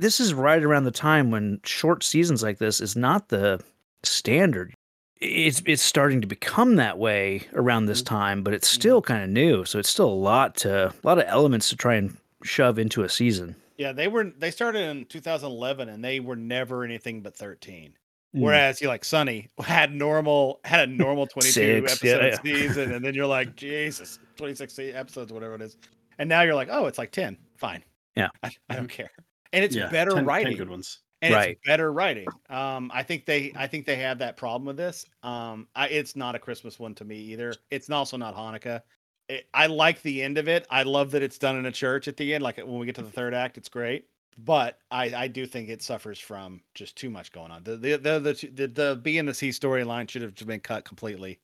this is right around the time when short seasons like this is not the standard. It's it's starting to become that way around this mm-hmm. time, but it's still kind of new. So it's still a lot to a lot of elements to try and shove into a season. Yeah, they were they started in 2011 and they were never anything but 13. Mm. Whereas you like Sunny had normal had a normal 22 Six, episode yeah, yeah. season, and then you're like, Jesus, 26 episodes, whatever it is. And now you're like, oh, it's like 10. Fine. Yeah. I, I don't care. And it's yeah, better 10, writing. 10 good ones. And right. it's better writing. Um, I think they I think they have that problem with this. Um, I, it's not a Christmas one to me either. It's also not Hanukkah. I like the end of it. I love that it's done in a church at the end. Like when we get to the third act, it's great. But I, I do think it suffers from just too much going on. The the the the, the, the B and the C storyline should have been cut completely.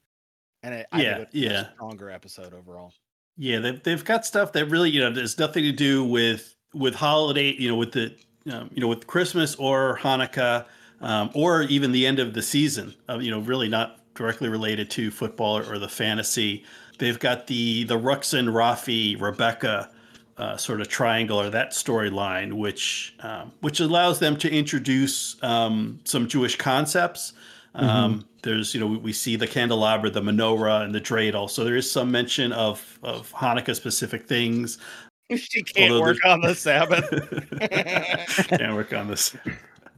And it, yeah, yeah, stronger episode overall. Yeah, they've they've got stuff that really you know there's nothing to do with with holiday you know with the um, you know with Christmas or Hanukkah um, or even the end of the season. Uh, you know, really not directly related to football or, or the fantasy. They've got the the Ruxin, Rafi, Rebecca uh, sort of triangle or that storyline, which um, which allows them to introduce um, some Jewish concepts. Um, mm-hmm. There's you know we, we, see the candelabra, the menorah, and the dreidel. So there is some mention of of Hanukkah specific things. She can't Although work on the Sabbath. can't work on this.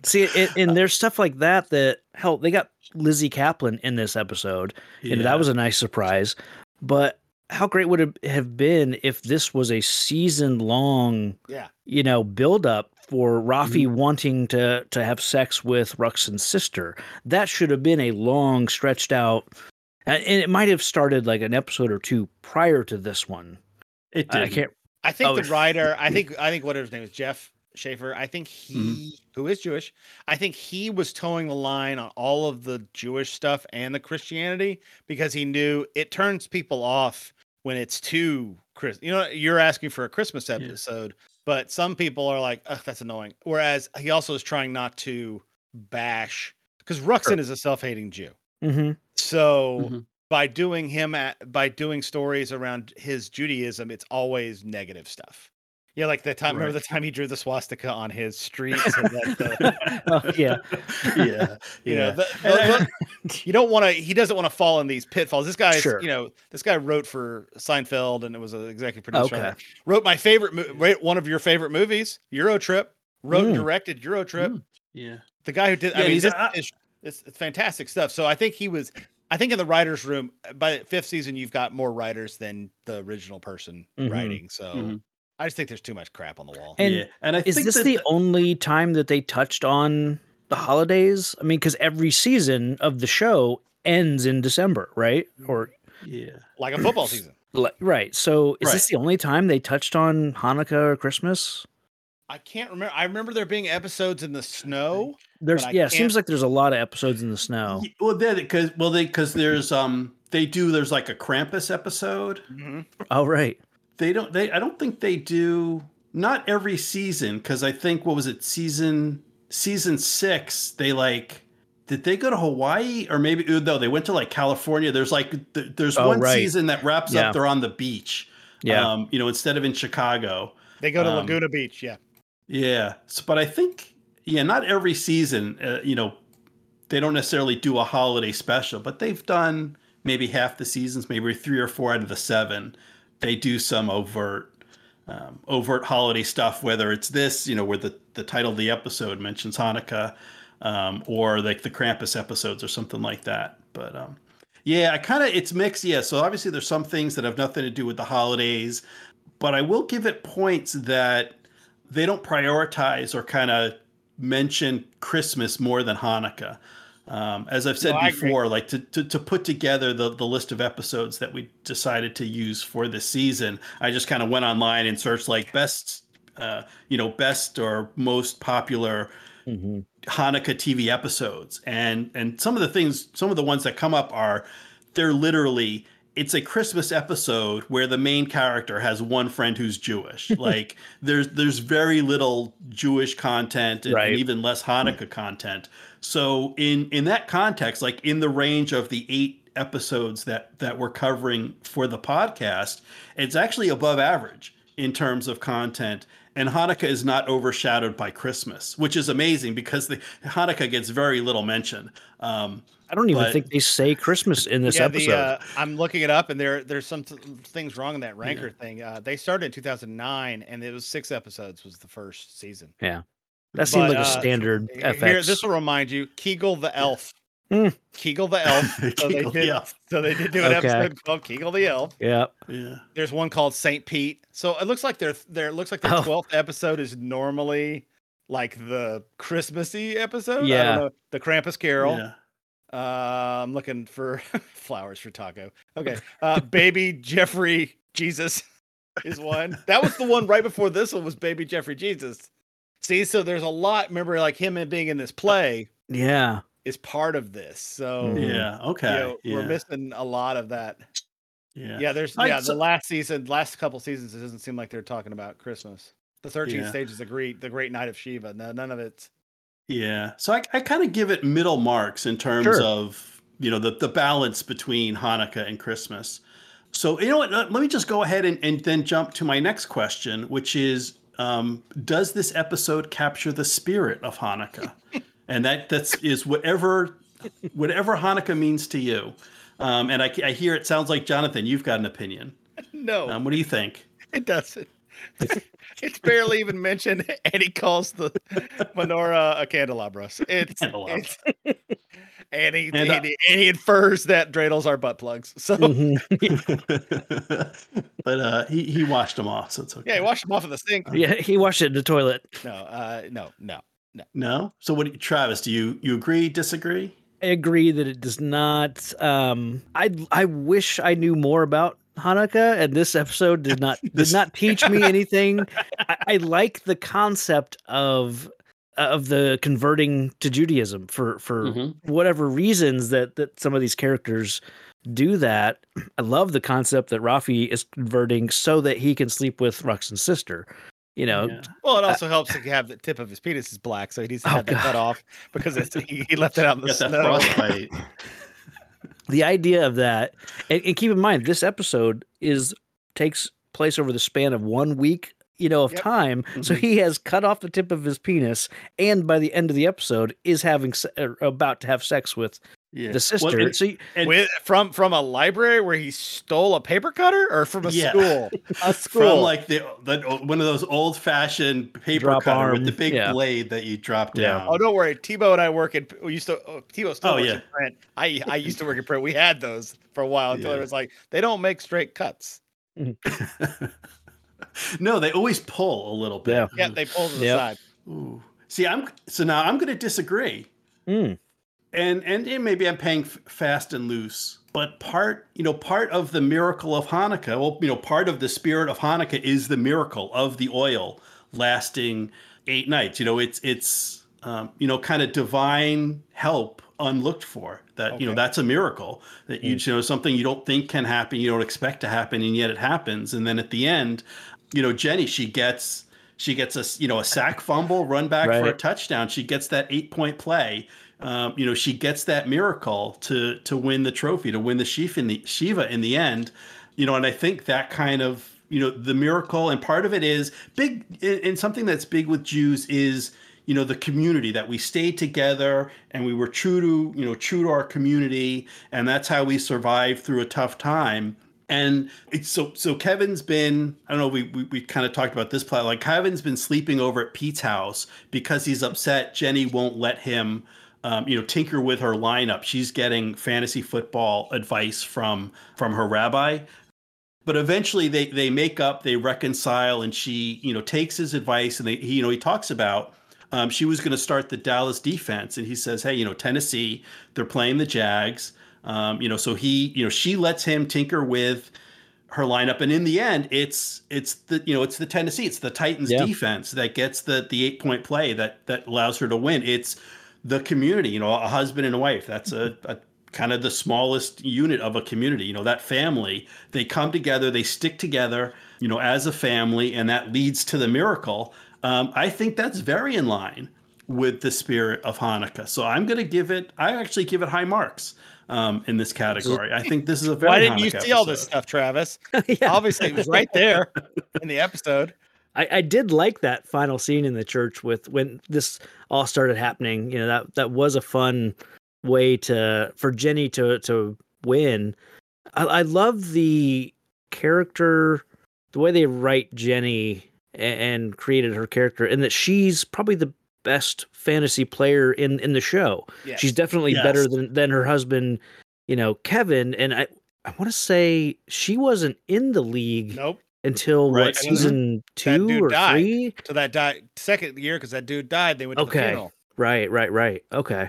See, it, and there's stuff like that that hell, they got Lizzy Caplan in this episode, yeah. and that was a nice surprise. But how great would it have been if this was a season long, yeah, you know, build up for Rafi mm-hmm. wanting to to have sex with Ruxin's sister? That should have been a long, stretched out, and it might have started like an episode or two prior to this one. It did. I can't. I think oh, the writer. I think. I think what his name is Jeff Schaffer. I think he, mm-hmm. who is Jewish, I think he was toeing the line on all of the Jewish stuff and the Christianity because he knew it turns people off when it's too Chris. You know, you're asking for a Christmas episode, yeah. but some people are like, "Ugh, that's annoying. Whereas he also is trying not to bash because Ruxin sure. is a self-hating Jew. Mm-hmm. So mm-hmm. By doing him at by doing stories around his Judaism, it's always negative stuff. Yeah, like the time. Right. Remember the time he drew the swastika on his street? So the, oh, yeah, yeah, you know, the, the, you don't want to. He doesn't want to fall in these pitfalls. This guy, sure. you know, this guy wrote for Seinfeld and it was an executive producer. Okay. Wrote my favorite, one of your favorite movies, Euro Trip. Wrote mm. and directed Euro Trip. Mm. Yeah, the guy who did. Yeah, I mean, this, it's, it's, it's fantastic stuff. So I think he was. I think in the writers' room by the fifth season, you've got more writers than the original person mm-hmm. writing. So. Mm-hmm I just think there's too much crap on the wall. And, yeah. and I is this the, the only time that they touched on the holidays? I mean, because every season of the show ends in December, right? Or yeah, like a football season, right? So is right. this the only time they touched on Hanukkah or Christmas? I can't remember. I remember there being episodes in the snow. There's yeah, it seems like there's a lot of episodes in the snow. Well, then because well they because there's um they do there's like a Krampus episode. Mm-hmm. Oh right they don't they I don't think they do not every season because I think what was it season season six they like did they go to Hawaii or maybe no they went to like California there's like there's oh, one right. season that wraps yeah. up they're on the beach yeah um, you know instead of in Chicago they go to um, Laguna Beach yeah yeah so, but I think yeah not every season uh, you know they don't necessarily do a holiday special but they've done maybe half the seasons maybe three or four out of the seven they do some overt um, overt holiday stuff, whether it's this, you know, where the, the title of the episode mentions Hanukkah, um, or like the Krampus episodes or something like that. But um, yeah, I kind of it's mixed. Yeah, so obviously there's some things that have nothing to do with the holidays, but I will give it points that they don't prioritize or kind of mention Christmas more than Hanukkah. Um, as I've said No, before, like to, to, to put together the, the list of episodes that we decided to use for this season, I just kind of went online and searched like best, uh, you know, best or most popular Mm-hmm. Hanukkah TV episodes, and and some of the things, some of the ones that come up are, they're literally it's a Christmas episode where the main character has one friend who's Jewish. like there's there's very little Jewish content and, Right. and even less Hanukkah content. So in in that context, like in the range of the eight episodes that that we're covering for the podcast, it's actually above average in terms of content. And Hanukkah is not overshadowed by Christmas, which is amazing because the Hanukkah gets very little mention. Um, I don't even But- think they say Christmas in this yeah, episode. The, uh, I'm looking it up, and there there's some th- things wrong in that ranker thing. Uh, they started in 2009, and it was six episodes was the first season. Yeah, that seemed but, like a uh, standard Here, FX. this will remind you, Kegel the elf. Hmm. Kegel the elf. So they Kegel the did. elf. So they did do an Okay. episode called Kegel the elf. yeah. yeah. There's one called Saint Pete. So it looks like their their looks like their Oh. twelfth episode is normally like the Christmassy episode. I don't Yeah. know, the Krampus Carol. Yeah. Uh, I'm looking for flowers for taco. Okay. Uh, baby Jeffrey Jesus is one. That was the one right before this one was baby Jeffrey Jesus. See, so there's a lot. Remember, like him and being in this play Yeah. is part of this. So Mhm. Yeah. you Okay. know, yeah. we're missing a lot of that. yeah. Yeah, there's I- yeah, so- the last season, last couple seasons, it doesn't seem like they're talking about Christmas. The 13th Yeah. stage is the great the great night of Shiva. No, none of it's Yeah. So I, I kind of give it middle marks in terms Sure. of, you know, the, the balance between Hanukkah and Christmas. So, you know what? Let me just go ahead and, and then jump to my next question, which is um, Does this episode capture the spirit of Hanukkah? and that that's is whatever whatever Hanukkah means to you. Um, and I, I hear it sounds like Jonathan, you've got an opinion. no, Um, what do you think? it doesn't. it's barely even mentioned, and he calls the menorah a candelabra. So It's, Candelabra. it's and he And, uh, and, he and he infers that dreidels are butt plugs. So Mhm. but uh, he, he washed them off, so it's okay. yeah, he washed them off of the sink. yeah. He washed it in the toilet. No, uh, no, no. No. So what, do you- Travis? Do you you agree? Disagree? I agree that it does not. Um, I I wish I knew more about Hanukkah, and this episode did not This- did not teach me anything. I, I like the concept of of the converting to Judaism for for Mm-hmm. whatever reasons that that some of these characters do that. I love the concept that Rafi is converting so that he can sleep with Ruxin's sister. You know, Yeah. Well, it also helps to have the tip of his penis is black, so he needs to Oh, have that cut off because it's, he, he left it out in the Got snow. the idea of that and, and keep in mind this episode is takes place over the span of one week you know of Yep. time so Mhm. he has cut off the tip of his penis and by the end of the episode is having se- er, about to have sex with Yeah. the sister Well, and- so you- and With, from from a library where he stole a paper cutter, or from a Yeah. school? A school. from like the, the uh, one of those old fashioned paper Drop cutter arm, with the big yeah. blade that you drop Yeah. down. Oh, don't worry. Tebow and I work in. We used to. Oh, Tebow still Oh, works yeah. in print. I I used to work in print. We had those for a while until it was like they don't make straight cuts. Mm-hmm. no, they always pull a little bit. Yeah. Yeah, they pull to the Yep. side. Ooh. See, I'm so now I'm going to disagree. Mm, and and maybe I'm paying f- fast and loose, but part you know part of the miracle of Hanukkah, well, you know, part of the spirit of Hanukkah is the miracle of the oil lasting eight nights. You know, it's it's um, you know kind of divine help unlooked for. That you know that's a miracle that you, you know something you don't think can happen, you don't expect to happen, and yet it happens. And then at the end, you know, Jenny she gets. She gets a you know a sack fumble, run back for a touchdown. She gets that eight point play um, you know, she gets that miracle to to win the trophy, to win the Shiva in the Shiva in the end. You know, and I think that kind of you know the miracle and part of it is big and something that's big with Jews is you know the community that we stayed together and we were true to you know true to our community and that's how we survived through a tough time and it's so so Kevin's been I don't know we we, we kind of talked about this plot like Kevin's been sleeping over at Pete's house because he's upset Jenny won't let him um, you know tinker with her lineup. She's getting fantasy football advice from from her rabbi. But eventually they they make up, they reconcile and she, you know, takes his advice and they he, you know, he talks about um, she was going to start the Dallas defense, and he says, "Hey, you know, Tennessee, they're playing the Jags. Um, you know, so he, you know, she lets him tinker with." her lineup and in the end it's it's the you know it's the Tennessee it's the Titans yeah. defense that gets the the 8 point play that that allows her to win it's the community you know a husband and a wife that's a, a kind of the smallest unit of a community you know that family they come together they stick together you know as a family and that leads to the miracle um, i think that's very in line with the spirit of hanukkah so i'm going to give it i actually give it high marks um, in this category. I think this is a very. Why didn't you see episode. all this stuff, Travis? yeah. Obviously, it was right there in the episode. I, I did like that final scene in the church with when this all started happening. You know that that was a fun way to for Jenny to to win. I, I love the character, the way they write Jenny and, and created her character, and that she's probably the best fantasy player in in the show. Yes. She's definitely yes. better than than her husband, you know, Kevin. And I I want to say she wasn't in the league. Nope. Until right. what season two or died. three? To that died second year because that dude died. They went to okay. the. Right, right, right. Okay.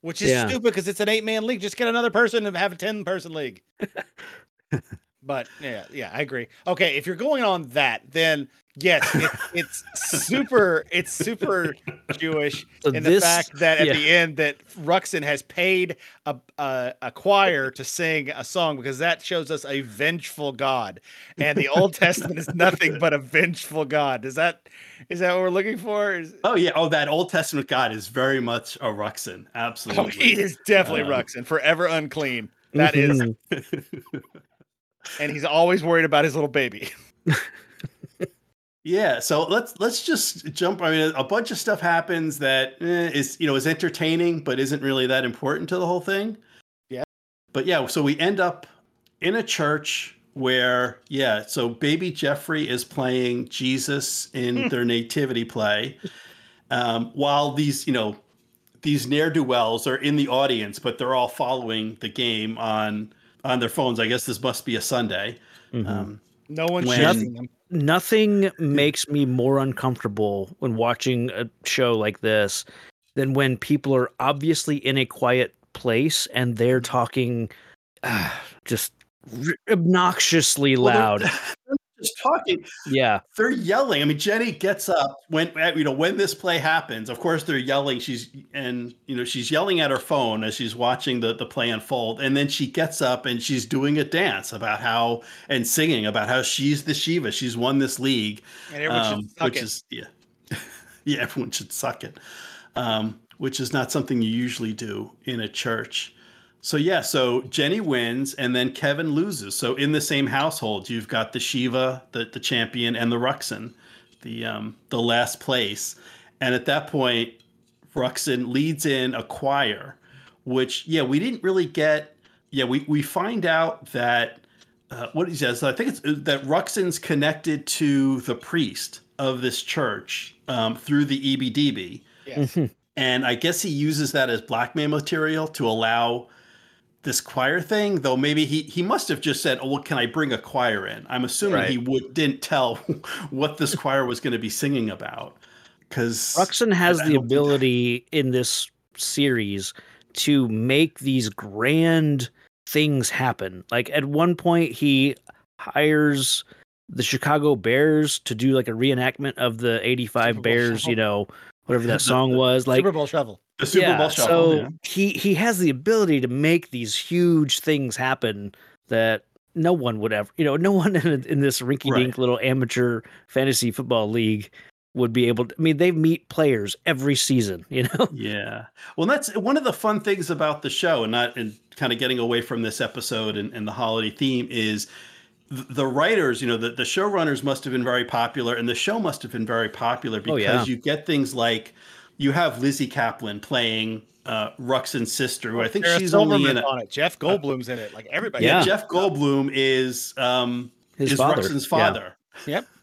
Which is yeah. stupid because it's an eight man league. Just get another person and have a ten person league. but yeah, yeah, I agree. Okay, if you're going on that, then Yes, it, it's super. It's super Jewish so in this, the fact that at yeah. the end that Ruxin has paid a, a, a choir to sing a song because that shows us a vengeful God, and the Old Testament is nothing but a vengeful God. Is that is that what we're looking for? Is, oh yeah. Oh, that Old Testament God is very much a Ruxin. Absolutely. Oh, he is definitely um, Ruxin, forever unclean. That is. And he's always worried about his little baby. Yeah, so let's let's just jump. I mean, a bunch of stuff happens that eh, is you know is entertaining, but isn't really that important to the whole thing. Yeah. But yeah, so we end up in a church where yeah, so baby Jeffrey is playing Jesus in hmm. their nativity play, um, while these you know these ne'er do wells are in the audience, but they're all following the game on on their phones. I guess this must be a Sunday. Mm-hmm. Um, no one's when, them nothing makes me more uncomfortable when watching a show like this than when people are obviously in a quiet place and they're talking uh, just obnoxiously loud. Well, just talking. Yeah, they're yelling. I mean, Jenny gets up when you know when this play happens. Of course, they're yelling. She's and you know she's yelling at her phone as she's watching the the play unfold, and then she gets up and she's doing a dance about how and singing about how she's the Shiva. She's won this league, and everyone um, should suck which it. is yeah, yeah, everyone should suck it. Um, which is not something you usually do in a church. So yeah, so Jenny wins and then Kevin loses. So in the same household, you've got the Shiva, the, the champion, and the Ruxin, the um, the last place. And at that point, Ruxin leads in a choir, which yeah, we didn't really get. Yeah, we we find out that uh, what he says. I think it's uh, that Ruxin's connected to the priest of this church um, through the EBDB. Yes. Mm-hmm. And I guess he uses that as blackmail material to allow this choir thing, though maybe he he must have just said, "Oh, well, can I bring a choir in?" I'm assuming right. he would didn't tell what this choir was going to be singing about because Ruxin has the ability that... in this series to make these grand things happen. Like at one point, he hires the Chicago Bears to do like a reenactment of the '85 Bears, you know, whatever that song was. Like Super Bowl Shovel. The Super yeah, Bowl shuffle. So yeah. he he has the ability to make these huge things happen that no one would ever, you know, no one in, in this rinky-dink right. little amateur fantasy football league would be able to. I mean, they meet players every season, you know. Yeah. Well, that's one of the fun things about the show, and not and kind of getting away from this episode and, and the holiday theme is the writers, you know, the, the showrunners must have been very popular, and the show must have been very popular because oh, yeah. you get things like you have Lizzy Caplan playing uh, Ruxin's sister, who I think Sarah she's Silverman only in it. on it. Jeff uh, Goldblum's uh, in it. Like everybody. Yeah, Jeff Goldblum is um His is father. Ruxin's father. Yeah. Yep.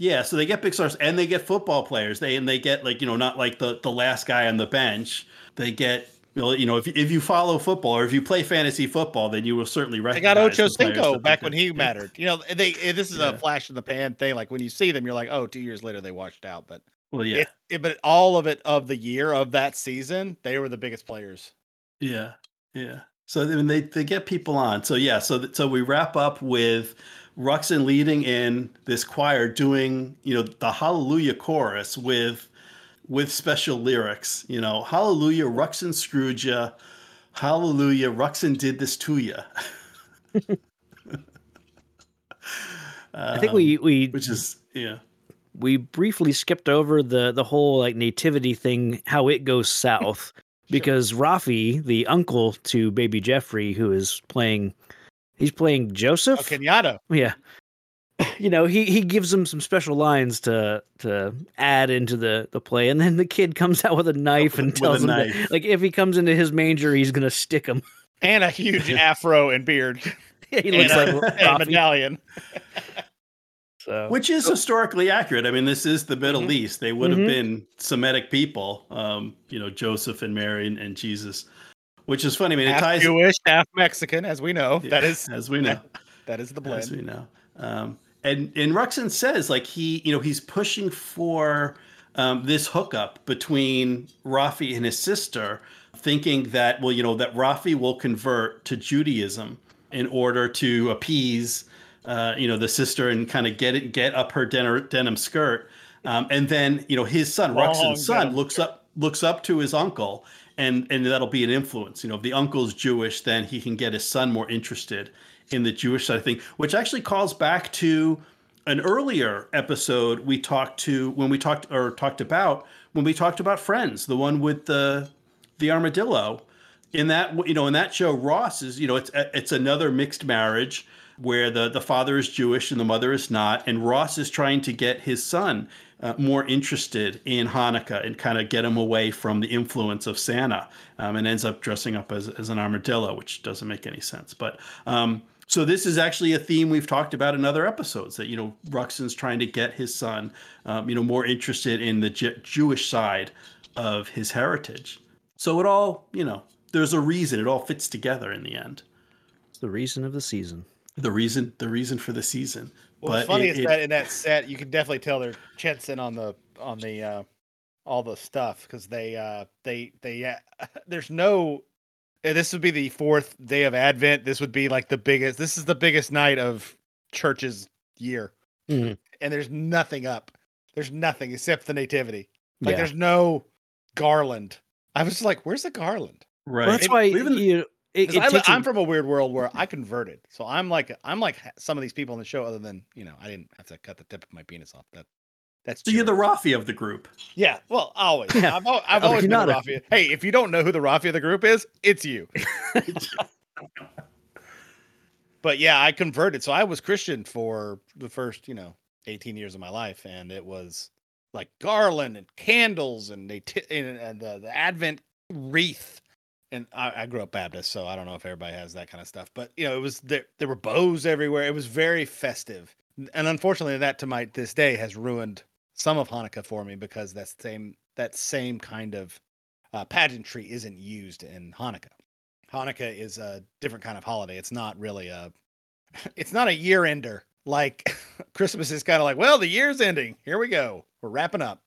Yeah, so they get big stars and they get football players. They and they get like you know not like the the last guy on the bench. They get you know if if you follow football or if you play fantasy football, then you will certainly recognize. They got Ocho Cinco back when he mattered. You know, they this is yeah. a flash in the pan thing. Like when you see them, you're like, oh, two years later they washed out. But Well, yeah, It, it- but all of it of the year of that season, they were the biggest players. yeah, yeah. So I mean, they they get people on. So yeah, so th- so we wrap up with Ruxin leading in this choir doing you know the Hallelujah chorus with with special lyrics. You know, Hallelujah, Ruxin screwed ya. Hallelujah, Ruxin did this to ya. I think we we Um, which is yeah. We briefly skipped over the the whole like nativity thing, how it goes south, because Rafi, the uncle to baby Jeffrey, who is playing, he's playing Joseph. Oh, Kenyatta. Yeah. You know, he, he gives him some special lines to to add into the, the play, and then the kid comes out with a knife and tells him knife. that, like if he comes into his manger, he's gonna stick him. And a huge afro and beard. he looks and like a medallion. So Which is historically accurate. I mean, this is the Middle Mhm. East. They would have Mhm. been Semitic people, um, you know, Joseph and Mary and, and Jesus, which is funny. I mean, it half ties Jewish, half Mexican, as we know. Yeah, That is as we know, that is the blend. as we know. Um, and and Ruxin says like he, you know, he's pushing for um, this hookup between Rafi and his sister, thinking that well, you know, that Rafi will convert to Judaism in order to appease, uh, you know, the sister and kind of get it, get up her denim, denim skirt. Um, and then you know his son, Long Ruxin's son, looks up looks up to his uncle, and and that'll be an influence. You know, if the uncle's Jewish, then he can get his son more interested in the Jewish side of thing, which actually calls back to an earlier episode we talked to when we talked or talked about when we talked about Friends, the one with the the armadillo. In that you know in that show, Ross is you know it's it's another mixed marriage where the the father is Jewish and the mother is not, and Ross is trying to get his son uh, more interested in Hanukkah and kind of get him away from the influence of Santa, um, and ends up dressing up as, as an armadillo, which doesn't make any sense. But um, so this is actually a theme we've talked about in other episodes that you know Ruxin's trying to get his son, um, you know, more interested in the J- Jewish side of his heritage. So it all, you know, there's a reason. It all fits together in the end. it's the reason of the season. The reason, the reason for the season. What's But funny it- is it- that in that set, you can definitely tell they're chintz in on the on the uh, all the stuff because they uh, they they uh, there's no. This would be the fourth day of Advent. This would be like the biggest. This is the biggest night of church's year, Mhm. and there's nothing up. There's nothing except the nativity. Like yeah. there's no garland. I was just like, "Where's the garland?" right. Well, that's It- why even- you. It, 'Cause it I, li- takes a- I'm from a weird world where I converted, so I'm like I'm like some of these people on the show. Other than you know, I didn't have to cut the tip of my penis off. That that's so you're the Rafi of the group. yeah. Well, always. Yeah. I've, al- I've Oh, always been the not Rafi. Hey, if you don't know who the Rafi of the group is, it's you. but yeah, I converted, so I was Christian for the first you know 18 years of my life, and it was like garland and candles and they t- and, and the, the Advent wreath and I, I grew up Baptist, so I don't know if everybody has that kind of stuff. But you know, it was there. There were bows everywhere. It was very festive, and unfortunately, that to my this day has ruined some of Hanukkah for me because that same that same kind of uh, pageantry isn't used in Hanukkah. Hanukkah is a different kind of holiday. It's not really a it's not a year ender like Christmas is kind of like well the year's ending. Here we go. We're wrapping up.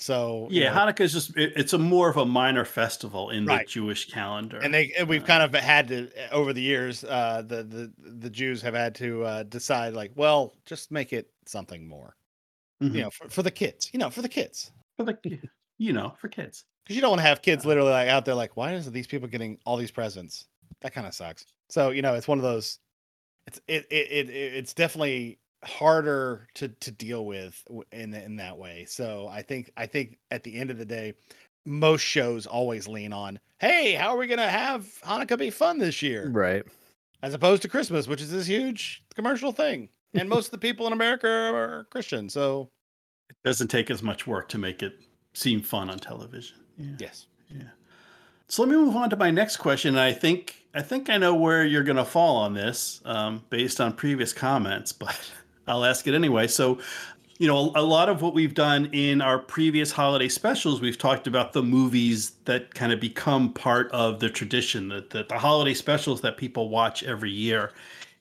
So you Yeah, know, Hanukkah is just it, it's a more of a minor festival in Right. the Jewish calendar. and they and we've Uh, kind of had to over the years uh the the the jews have had to uh decide like well just make it something more mhm. you know for, for the kids you know for the kids for the you know, for kids. because you don't want to have Uh. kids literally like out there like why is these people getting all these presents that kind of sucks so you know it's one of those it's it it, it it's definitely harder to to deal with in in that way so i think i think at the end of the day most shows always lean on hey how are we gonna have hanukkah be fun this year right. as opposed to Christmas, which is this huge commercial thing. And most of the people in America are Christian. So, It doesn't take as much work to make it seem fun on television. Yeah. yes. Yeah. So let me move on to my next question. I think I think I know where you're going to fall on this, um, based on previous comments, but I'll ask it anyway. So, you know, a lot of what we've done in our previous holiday specials, we've talked about the movies that kind of become part of the tradition, the, the, the holiday specials that people watch every year.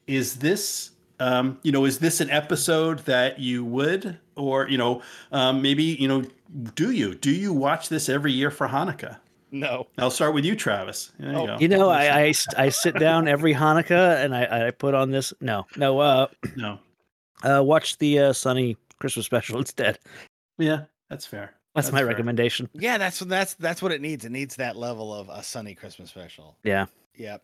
Is this um, you know, is this an episode that you would, or you know, um, maybe you know, do you do you watch this every year for Hanukkah? No. I'll start with you, Travis. There Oh, you, go. You know, I, I s- I sit down every Hanukkah and I, I put on this. No, no. Uh, no, uh, watch the uh, Sunny Christmas special instead. yeah, that's fair. That's, That's my fair. recommendation. Yeah, that's that's that's what it needs. It needs that level of a sunny Christmas special. Yeah. Yeah.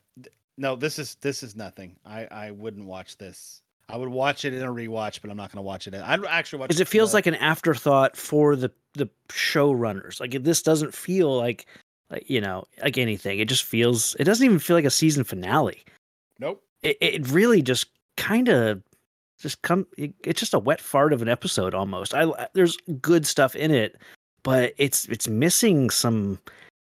No, this is this is nothing. I I wouldn't watch this. I would watch it in a rewatch, but I'm not going to watch it. In, I'd actually watch. Because it feels the- like an afterthought for the the showrunners. Like this doesn't feel like, like you know, like anything. It just feels. It doesn't even feel like a season finale. nope. It it really just kind of just come. It's just a wet fart of an episode almost. I there's good stuff in it, but it's it's missing some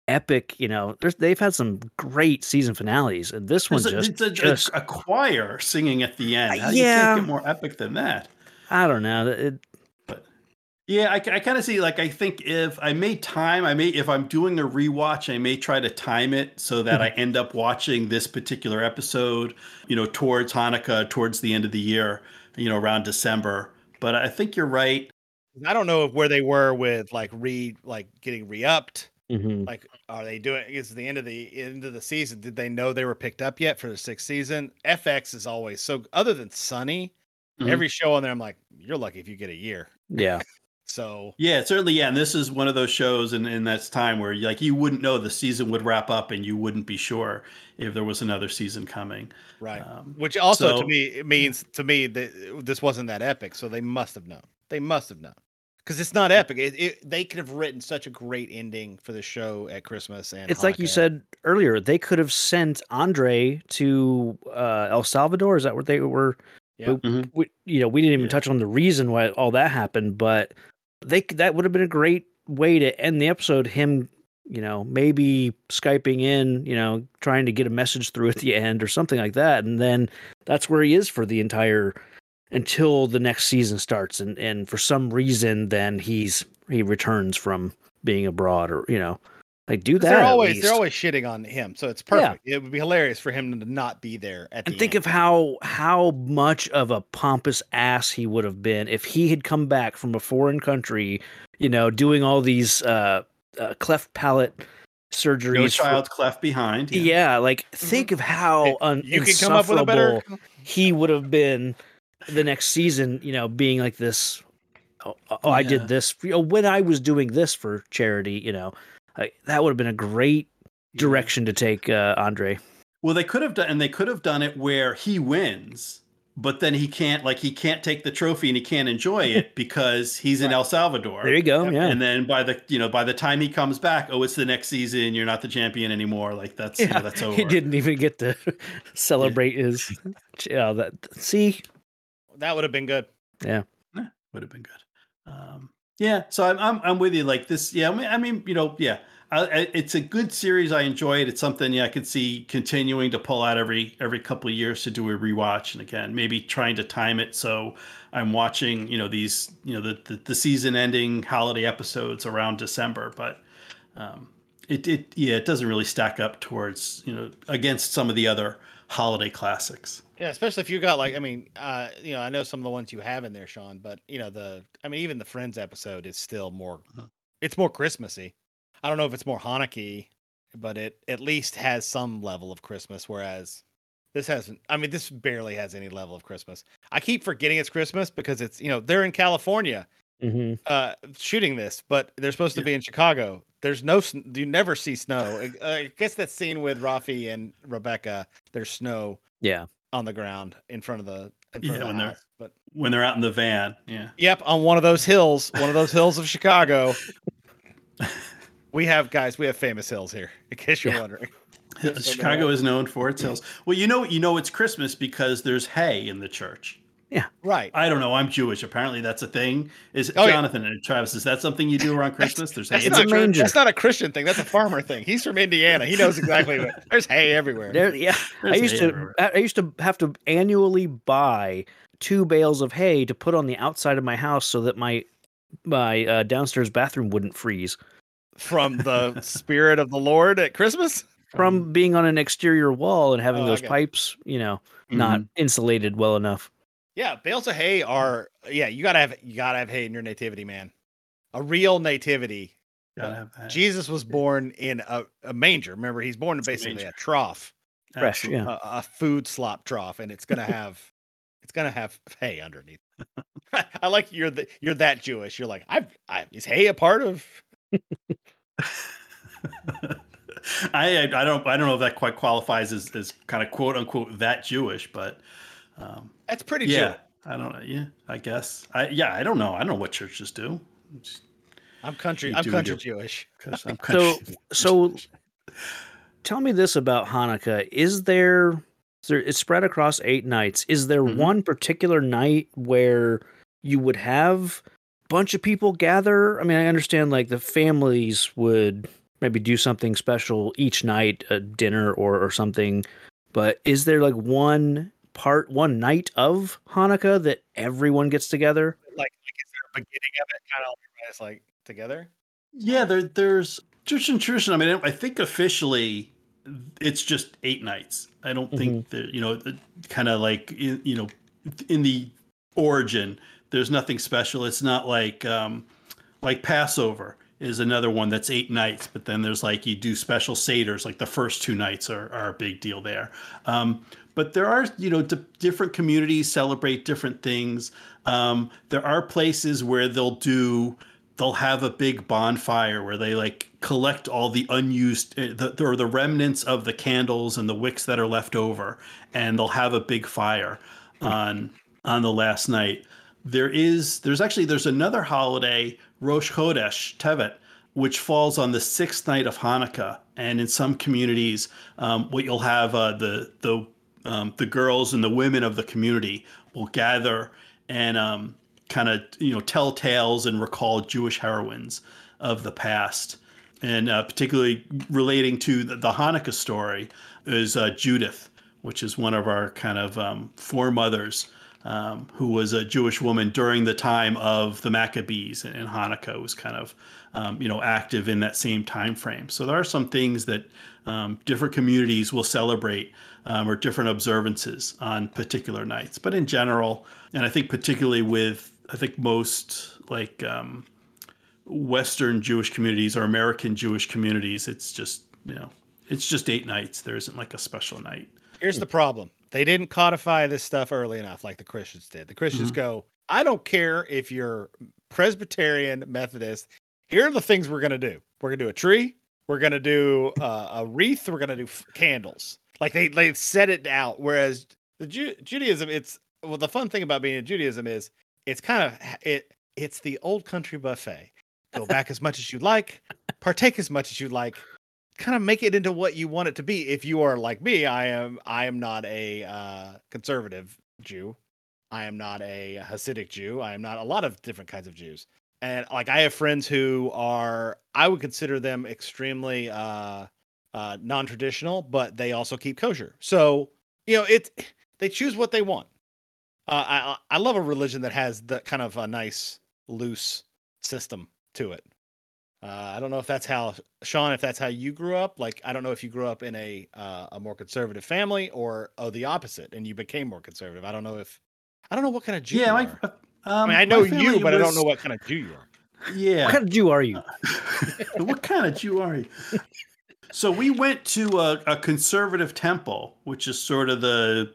epic. You know, there's they've had some great season finales, and this one It's a, just it's a, just a choir singing at the end. How, You yeah. more epic than that. I don't know. It, Yeah, I, I kind of see. Like, I think if I made time, I may if I'm doing a rewatch, I may try to time it so that I end up watching this particular episode, you know, towards Hanukkah, towards the end of the year, you know, around December. But I think you're right. I don't know where they were with like re like getting re-upped. mhm. Like, are they doing? Is the end of the end of the season? Did they know they were picked up yet for the sixth season? FX is always so. Other than Sunny, Mhm. every show on there, I'm like, you're lucky if you get a year. Yeah. So Yeah, certainly. Yeah, and this is one of those shows, and in that's time where like you wouldn't know the season would wrap up, and you wouldn't be sure if there was another season coming. right. Um, Which also so- to me it means to me that this wasn't that epic. So they must have known. They must have known because it's not epic. It, it, they could have written such a great ending for the show at Christmas and It's like you said earlier. They could have sent Andre to uh, El Salvador. Is that what they were? Yeah. we- Mhm. we, you know, we didn't even Yeah. touch on the reason why all that happened, but they that would have been a great way to end the episode. Him, you know, maybe skyping in, you know, trying to get a message through at the end or something like that, and then that's where he is for the entire until the next season starts, and and for some reason, then he's he returns from being abroad, or you know, like do that. They're always they're always shitting on him, so it's Yeah. perfect. It would be hilarious for him to not be there at and the think end. of how how much of a pompous ass he would have been if he had come back from a foreign country, you know, doing all these uh, uh cleft palate surgeries. no for- child's cleft behind. yeah. like think of how Hey, un- you can come up with a better. he would have been the next season. You know, being like this. Oh, oh I did this. You know, when I was doing this for charity, you know, like, that would have been a great Yeah. direction to take uh, Andre. Well, they could have done, and they could have done it where he wins, but then he can't, like, he can't take the trophy and he can't enjoy it because he's in El Salvador. There you go. Yep. Yeah. And then by the, you know, by the time he comes back, oh, it's the next season. You're not the champion anymore. Like that's, you know, that's over. He didn't even get to celebrate his. Yeah, that see. That would have been good. Yeah. yeah would have been good. Um, yeah, so I'm, I'm I'm with you. Like this, yeah. I mean, I mean you know, yeah. I, I, it's a good series. I enjoy it. It's something yeah, I could see continuing to pull out every every couple of years to do a rewatch, and again, maybe trying to time it so I'm watching you know these you know the the, the season ending holiday episodes around December, but. Um, it, it yeah it doesn't really stack up towards you know against some of the other holiday classics Yeah, especially if you got like, I mean, uh, you know, I know some of the ones you have in there, Sean, but you know, the, I mean, even the Friends episode is still more, Mhm. it's more Christmassy. I don't know if it's more Hanukkah, but it at least has some level of Christmas. Whereas this hasn't. I mean, this barely has any level of Christmas. I keep forgetting it's Christmas because it's you know they're in California hmm uh shooting this, but they're supposed to be in Chicago. There's no, you never see snow. I, I guess that scene with Rafi and Rebecca, there's snow Yeah. On the ground in front of the, Yeah, when they're- house. But when they're out in the van yeah yep, on one of those hills, one of those hills of Chicago. we have guys, we have famous hills here, in case you're Yeah. wondering. Chicago is known for its hills. Well, you know, you know, it's Christmas because there's hay in the church. Right. I don't know. I'm Jewish. Apparently, that's a thing. Is Oh, yeah. Jonathan and Travis? Is that something you do around Christmas? There's hay That's in It's not, a church. manger. that's not a Christian thing. That's a farmer thing. He's from Indiana. He knows exactly what. There's hay everywhere. There, yeah. I used to. everywhere. I I used to have to annually buy two bales of hay to put on the outside of my house so that my my uh, downstairs bathroom wouldn't freeze From the spirit of the Lord at Christmas. from being on an exterior wall and having Oh, those pipes, you know, not Mhm. insulated well enough. Yeah, bales of hay are yeah. You gotta have you gotta have hay in your nativity, man. A real nativity. Gotta have that. Jesus was born in a, a manger. Remember, he's born in It's a basically a trough, Fresh, Absolutely. yeah. a, a food slop trough, and it's gonna have it's gonna have hay underneath. I like you're the you're that Jewish. You're like I've I, is hay a part of I, I I don't I don't know if that quite qualifies as, as kind of quote unquote that Jewish, but um, that's pretty yeah, Jewish. I don't know. Yeah, I guess. I yeah, I don't know. I don't know what churches do. Just I'm country. I'm country your- Jewish. 'cause I'm So country- so tell me this about Hanukkah. Is there is there it's spread across eight nights. Is there Mhm. one particular night where you would have a bunch of people gather? I mean, I understand like the families would maybe do something special each night, a dinner or or something. But is there like one part, one night of Hanukkah that everyone gets together? Like, like is there a beginning of it? Kind of like it's like together. yeah, there there's church and tradition. I mean, I think officially it's just eight nights. I don't think that you know, kind of like you know, in the origin, there's nothing special. It's not like um, like Passover is another one that's eight nights, but then there's like you do special seders, like the first two nights are, are a big deal there. Um, but there are, you know, di- different communities celebrate different things. Um, there are places where they'll do, they'll have a big bonfire where they like collect all the unused, uh, the, or the remnants of the candles and the wicks that are left over, and they'll have a big fire on on the last night there is there's actually there's another holiday rosh chodesh tevet which falls on the sixth night of hanukkah and in some communities um, what you'll have uh, the the um, the girls and the women of the community will gather and um, kind of you know tell tales and recall jewish heroines of the past and uh, particularly relating to the, the hanukkah story is uh, judith which is one of our kind of um, foremothers um, who was a Jewish woman during the time of the Maccabees and, and Hanukkah was kind of um, you know active in that same time frame. So there are some things that um, different communities will celebrate um, or different observances on particular nights. But in general, and I think particularly with I think most like um, Western Jewish communities or American Jewish communities, it's just you know it's just eight nights. There isn't like a special night. Here's the problem. They didn't codify this stuff early enough like the Christians did. The Christians go, I don't care if you're Presbyterian, Methodist. Here are the things we're going to do. We're going to do a tree. We're going to do uh, a wreath. We're going to do f- candles. Like they, they set it out. Whereas the Ju- Judaism, it's, well, the fun thing about being in Judaism is it's kind of, it, it's the old country buffet. Go back as much as you like, partake as much as you like, kind of make it into what you want it to be if you are like me i am i am not a uh, conservative jew i am not a hasidic jew i am not a lot of different kinds of jews and like i have friends who are i would consider them extremely uh, uh, non-traditional but they also keep kosher so you know it they choose what they want uh, i i love a religion that has the kind of a nice loose system to it uh, I don't know if that's how Sean, if that's how you grew up. Like, I don't know if you grew up in a uh, a more conservative family or oh the opposite, and you became more conservative. I don't know if I don't know what kind of Jew. yeah, you my, are. um, I mean, I know you, family but I don't know what kind of Jew you are. Yeah. What kind of Jew are you? what kind of Jew are you? So we went to a, a conservative temple, which is sort of the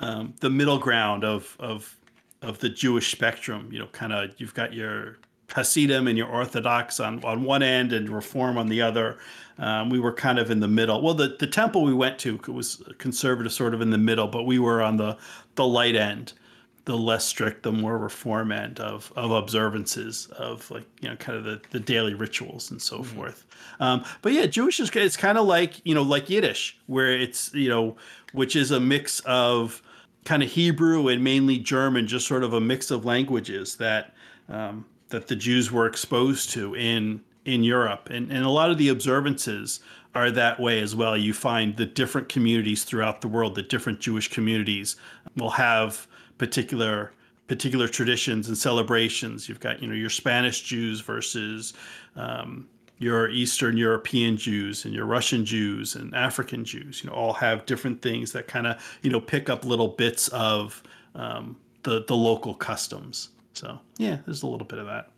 um, the middle ground of of of the Jewish spectrum. You know, kind of you've got your Hasidim and your Orthodox on on one end and Reform on the other. Um, we were kind of in the middle. Well, the the temple we went to was conservative, sort of in the middle, but we were on the the light end the less strict, the more reform end of of observances of like you know kind of the, the daily rituals and so forth. Um, but yeah, Jewish is it's kind of like you know like Yiddish, where it's you know which is a mix of kind of Hebrew and mainly German, just sort of a mix of languages that um, that the Jews were exposed to in in Europe, and and a lot of the observances are that way as well. You find the different communities throughout the world, the different Jewish communities will have particular particular traditions and celebrations. You've got you know your Spanish Jews versus um, your Eastern European Jews and your Russian Jews and African Jews. You know all have different things that kind of you know pick up little bits of um, the the local customs. So yeah, there's a little bit of that.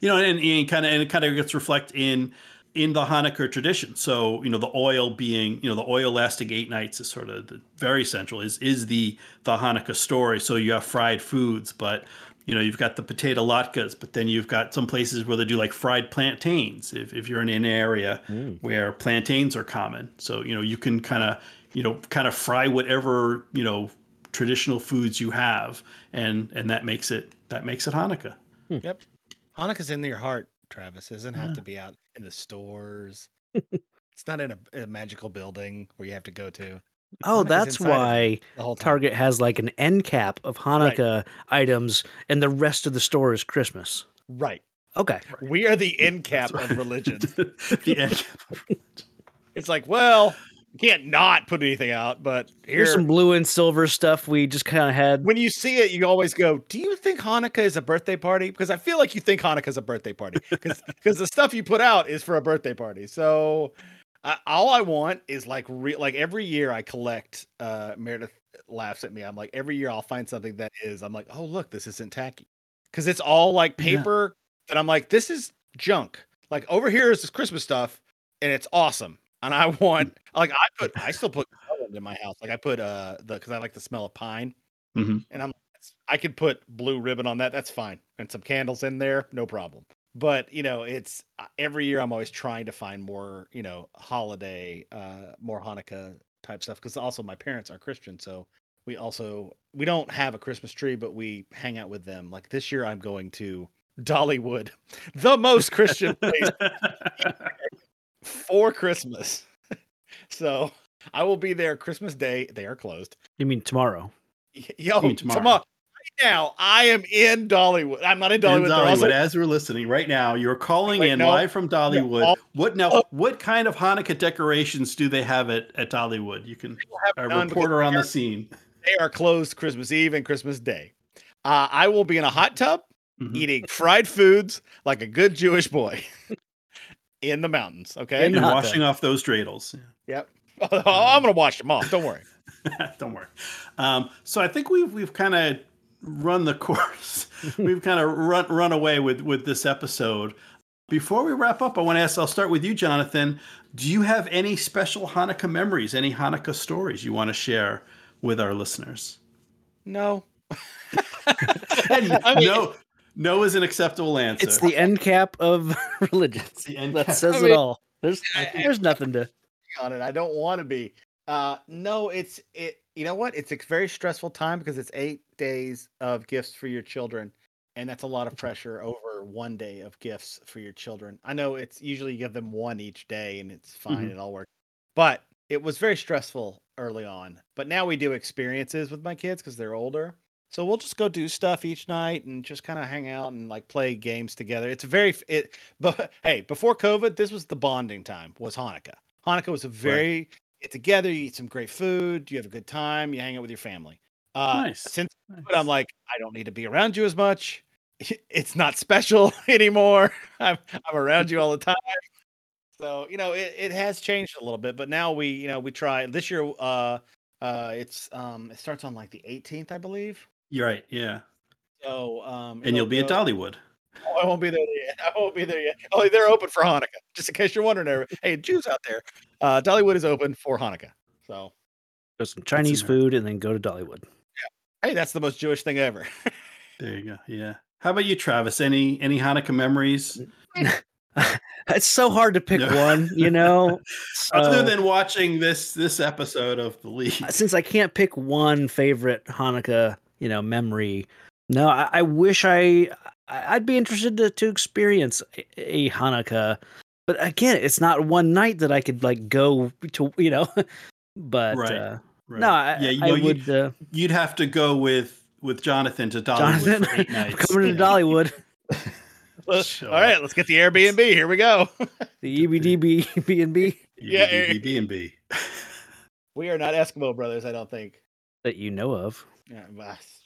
You know, and, and kind of and it kind of gets reflected in in the Hanukkah tradition. So, you know, the oil being, you know, the oil lasting eight nights is sort of the, very central is is the the Hanukkah story. So you have fried foods, but you know, you've got the potato latkes, but then you've got some places where they do like fried plantains. If, if you're in an area mm. where plantains are common, so you know you can kind of you know kind of fry whatever you know traditional foods you have, and and that makes it that makes it Hanukkah. Hmm. Yep, Hanukkah's in your heart, Travis. It doesn't have yeah. to ah. be out in the stores. it's not in a, a, magical building where you have to go to. Oh, that's why Target has like an end cap of Hanukkah right. items, and the rest of the store is Christmas. Right. Okay. We are the end cap of religion. the end cap. it's like, well, can't not put anything out, but here, here's some blue and silver stuff we just kind of had. When you see it, you always go, "Do you think Hanukkah is a birthday party?" Because I feel like you think Hanukkah is a birthday party because because the stuff you put out is for a birthday party. So I, all I want is like re- like every year I collect. Uh, Meredith laughs at me. I'm like every year I'll find something that is. I'm like, oh look, this isn't tacky because it's all like paper. Yeah. And I'm like, this is junk. Like over here is this Christmas stuff, and it's awesome. And I want like I put I still put in my house. Like I put uh the because I like the smell of pine, mm-hmm. and I'm I could put blue ribbon on that. That's fine, and some candles in there, no problem but you know it's every year i'm always trying to find more you know holiday uh more hanukkah type stuff because also my parents are christian so we also we don't have a christmas tree but we hang out with them like this year i'm going to dollywood the most christian place for christmas so i will be there christmas day they are closed you mean tomorrow Yo, tomorrow. tomorrow now, I am in Dollywood. I'm not in Dollywood. In Dollywood, also- as we're listening right now, you're calling in no, live from Dollywood. what now? Oh. What kind of Hanukkah decorations do they have at, at Dollywood? You can have a reporter on the scene. They are closed Christmas Eve and Christmas Day. Uh, I will be in a hot tub mm-hmm. eating fried foods like a good Jewish boy in the mountains. Okay, and washing off those dreidels. Yep. I'm gonna wash them off. Don't worry. Don't worry. Um, so I think we've we've kind of run the course. We've kind of run run away with with this episode. Before we wrap up, I want to ask. I'll start with you, Jonathan. Do you have any special Hanukkah memories? Any Hanukkah stories you want to share with our listeners? No. I mean, no. No is an acceptable answer. It's the end cap of religions. That says I mean, it all. There's there's nothing to on it. I don't want to be. Uh no, it's it you know what? It's a very stressful time because it's eight days of gifts for your children, and that's a lot of pressure over one day of gifts for your children. I know it's usually you give them one each day, and it's fine, mm-hmm. it all works. But it was very stressful early on. But now we do experiences with my kids because they're older. So we'll just go do stuff each night and just kind of hang out and like play games together. It's very it but hey, before COVID, this was the bonding time was Hanukkah. Hanukkah was a very right get together, you eat some great food, you have a good time, you hang out with your family. Uh, nice. Since nice. I'm like, I don't need to be around you as much. It's not special anymore. I'm I'm around you all the time. So you know, it, it has changed a little bit, but now we you know we try this year. Uh, uh, it's um, it starts on like the 18th, I believe. You're right. Yeah. So um, and you'll be go, at Dollywood. Oh, I won't be there yet. I won't be there yet. Oh, they're open for Hanukkah. Just in case you're wondering, hey, Jews out there, uh, Dollywood is open for Hanukkah. So, go some Chinese food and then go to Dollywood. Yeah. Hey, that's the most Jewish thing ever. there you go. Yeah. How about you, Travis? Any any Hanukkah memories? it's so hard to pick no. one, you know. So, Other than watching this this episode of the league, since I can't pick one favorite Hanukkah, you know, memory. No, I, I wish I I'd be interested to, to experience a, Hanukkah, but again, it's not one night that I could like go to, you know. but right, uh, right. no, I, yeah, you know, I would. You'd, uh, you'd, have to go with with Jonathan to Dollywood Jonathan, for eight nights. coming to Dollywood. All right, let's get the Airbnb. Here we go. the EBDB B and B. Yeah, EBDB We are not Eskimo brothers, I don't think. That you know of. Yeah,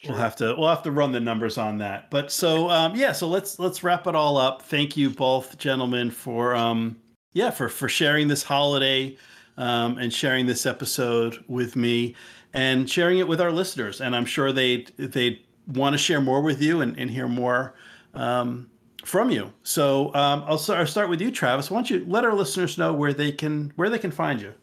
we'll have to we'll have to run the numbers on that. But so um, yeah, so let's let's wrap it all up. Thank you both gentlemen for um, yeah for for sharing this holiday um, and sharing this episode with me and sharing it with our listeners. And I'm sure they they want to share more with you and, and hear more um, from you. So um, I'll, start, I'll start with you, Travis. Why don't you let our listeners know where they can where they can find you?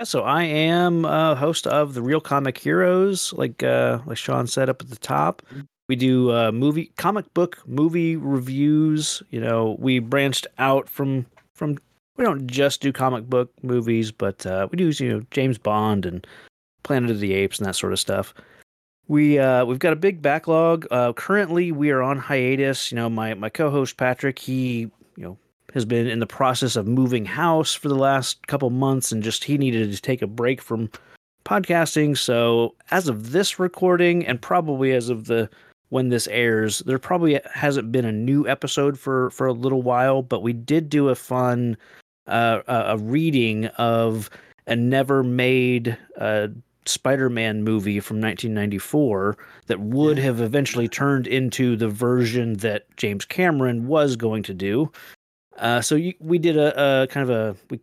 Yeah, so I am a host of the Real Comic Heroes, like uh, like Sean said up at the top. We do uh, movie, comic book movie reviews. You know, we branched out from from. We don't just do comic book movies, but uh, we do you know James Bond and Planet of the Apes and that sort of stuff. We uh, we've got a big backlog. Uh, currently, we are on hiatus. You know, my my co-host Patrick, he you know has been in the process of moving house for the last couple months, and just he needed to take a break from podcasting. So as of this recording, and probably as of the when this airs, there probably hasn't been a new episode for for a little while. But we did do a fun uh, a reading of a never made uh, Spider-Man movie from 1994 that would have eventually turned into the version that James Cameron was going to do. Uh, so you, we did a, a, kind of a we,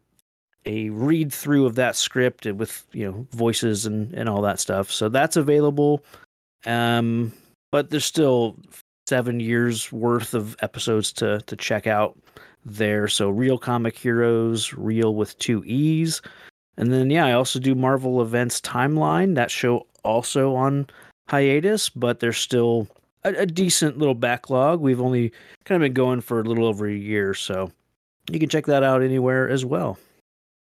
a read through of that script with you know voices and and all that stuff. So that's available. Um, but there's still seven years worth of episodes to to check out there. So real comic heroes, real with two e's. And then yeah, I also do Marvel Events Timeline. That show also on hiatus, but there's still a, a, decent little backlog. We've only kind of been going for a little over a year, so you can check that out anywhere as well.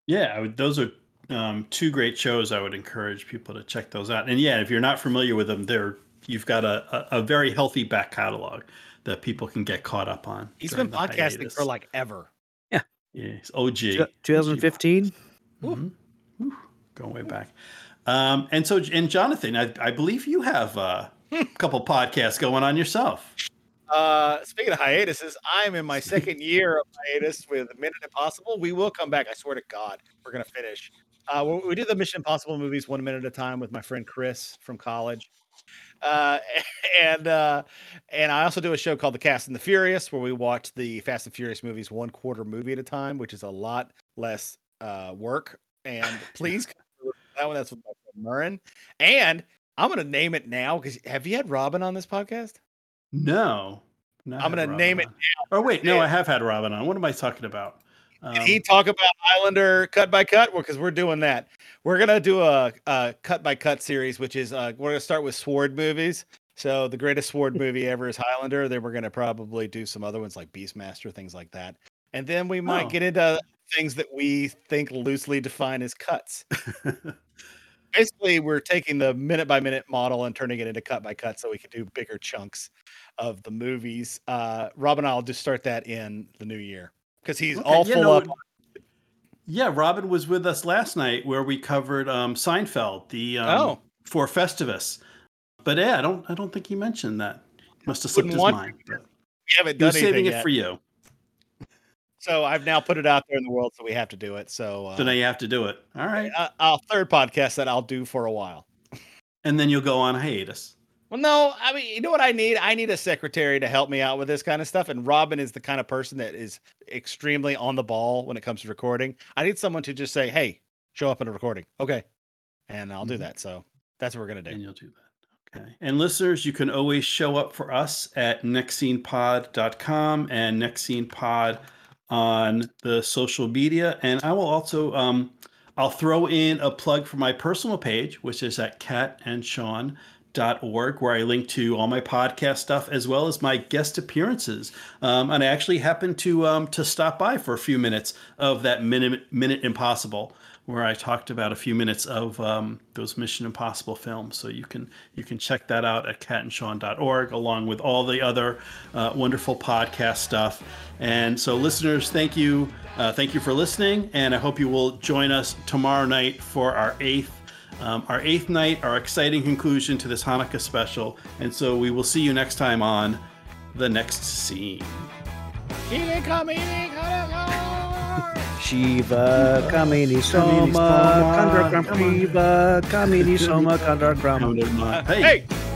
Yeah, would, those are um, two great shows. I would encourage people to check those out. And yeah, if you're not familiar with them, they're you've got a, a, a very healthy back catalog that people can get caught up on. He's been podcasting hiatus. for like ever. Yeah. Yeah, He's OG. 2015. Mm-hmm. Going way back. Um, and so, and Jonathan, I, I believe you have uh, a couple podcasts going on yourself. Uh, speaking of hiatuses, I'm in my second year of hiatus with Minute Impossible. We will come back. I swear to God, we're gonna finish. Uh, we, we do the Mission Impossible movies one minute at a time with my friend Chris from college. Uh, and uh, and I also do a show called The Cast and the Furious, where we watch the Fast and Furious movies one quarter movie at a time, which is a lot less uh, work. And please, that one that's with my friend Murrin. And I'm going to name it now because have you had Robin on this podcast? No. I'm going to name it now. Oh wait, no, I have had Robin on. What am I talking about? Um, Did he talk about Highlander cut by cut? Because we're doing that. We're gonna do a, a cut by cut series, which is uh, we're gonna start with sword movies. So the greatest sword movie ever is Highlander. Then we're gonna probably do some other ones like Beastmaster, things like that. And then we might oh. get into things that we think loosely define as cuts. Basically, we're taking the minute by minute model and turning it into cut by cut so we can do bigger chunks of the movies. Uh, Rob and I'll just start that in the new year because he's okay, all full up. Yeah, Robin was with us last night where we covered um, Seinfeld, the um, oh. for Festivus. But yeah, I don't I don't think he mentioned that. Must have slipped his mind. But we haven't done was saving yet. it for you. So I've now put it out there in the world, so we have to do it. So, uh, so now you have to do it. All right. Uh, I'll third podcast that I'll do for a while, and then you'll go on hiatus. Well, no, I mean, you know what I need? I need a secretary to help me out with this kind of stuff. And Robin is the kind of person that is extremely on the ball when it comes to recording. I need someone to just say, "Hey, show up in a recording." Okay, and I'll mm-hmm. do that. So that's what we're gonna do. And you'll do that. Okay. And listeners, you can always show up for us at nextscenepod.com and nextscenepod on the social media. And I will also um, I'll throw in a plug for my personal page, which is at catandsean.org, where I link to all my podcast stuff as well as my guest appearances. Um, and I actually happened to um, to stop by for a few minutes of that minute minute impossible where I talked about a few minutes of um, those Mission Impossible films. So you can you can check that out at catandsean.org along with all the other uh, wonderful podcast stuff. And so, listeners, thank you, uh, thank you for listening, and I hope you will join us tomorrow night for our eighth. Um, our eighth night, our exciting conclusion to this Hanukkah special. And so we will see you next time on The Next Scene. Shiva Kamini Soma Kandragram Shiva Kamini Soma Kandragram. Hey! hey.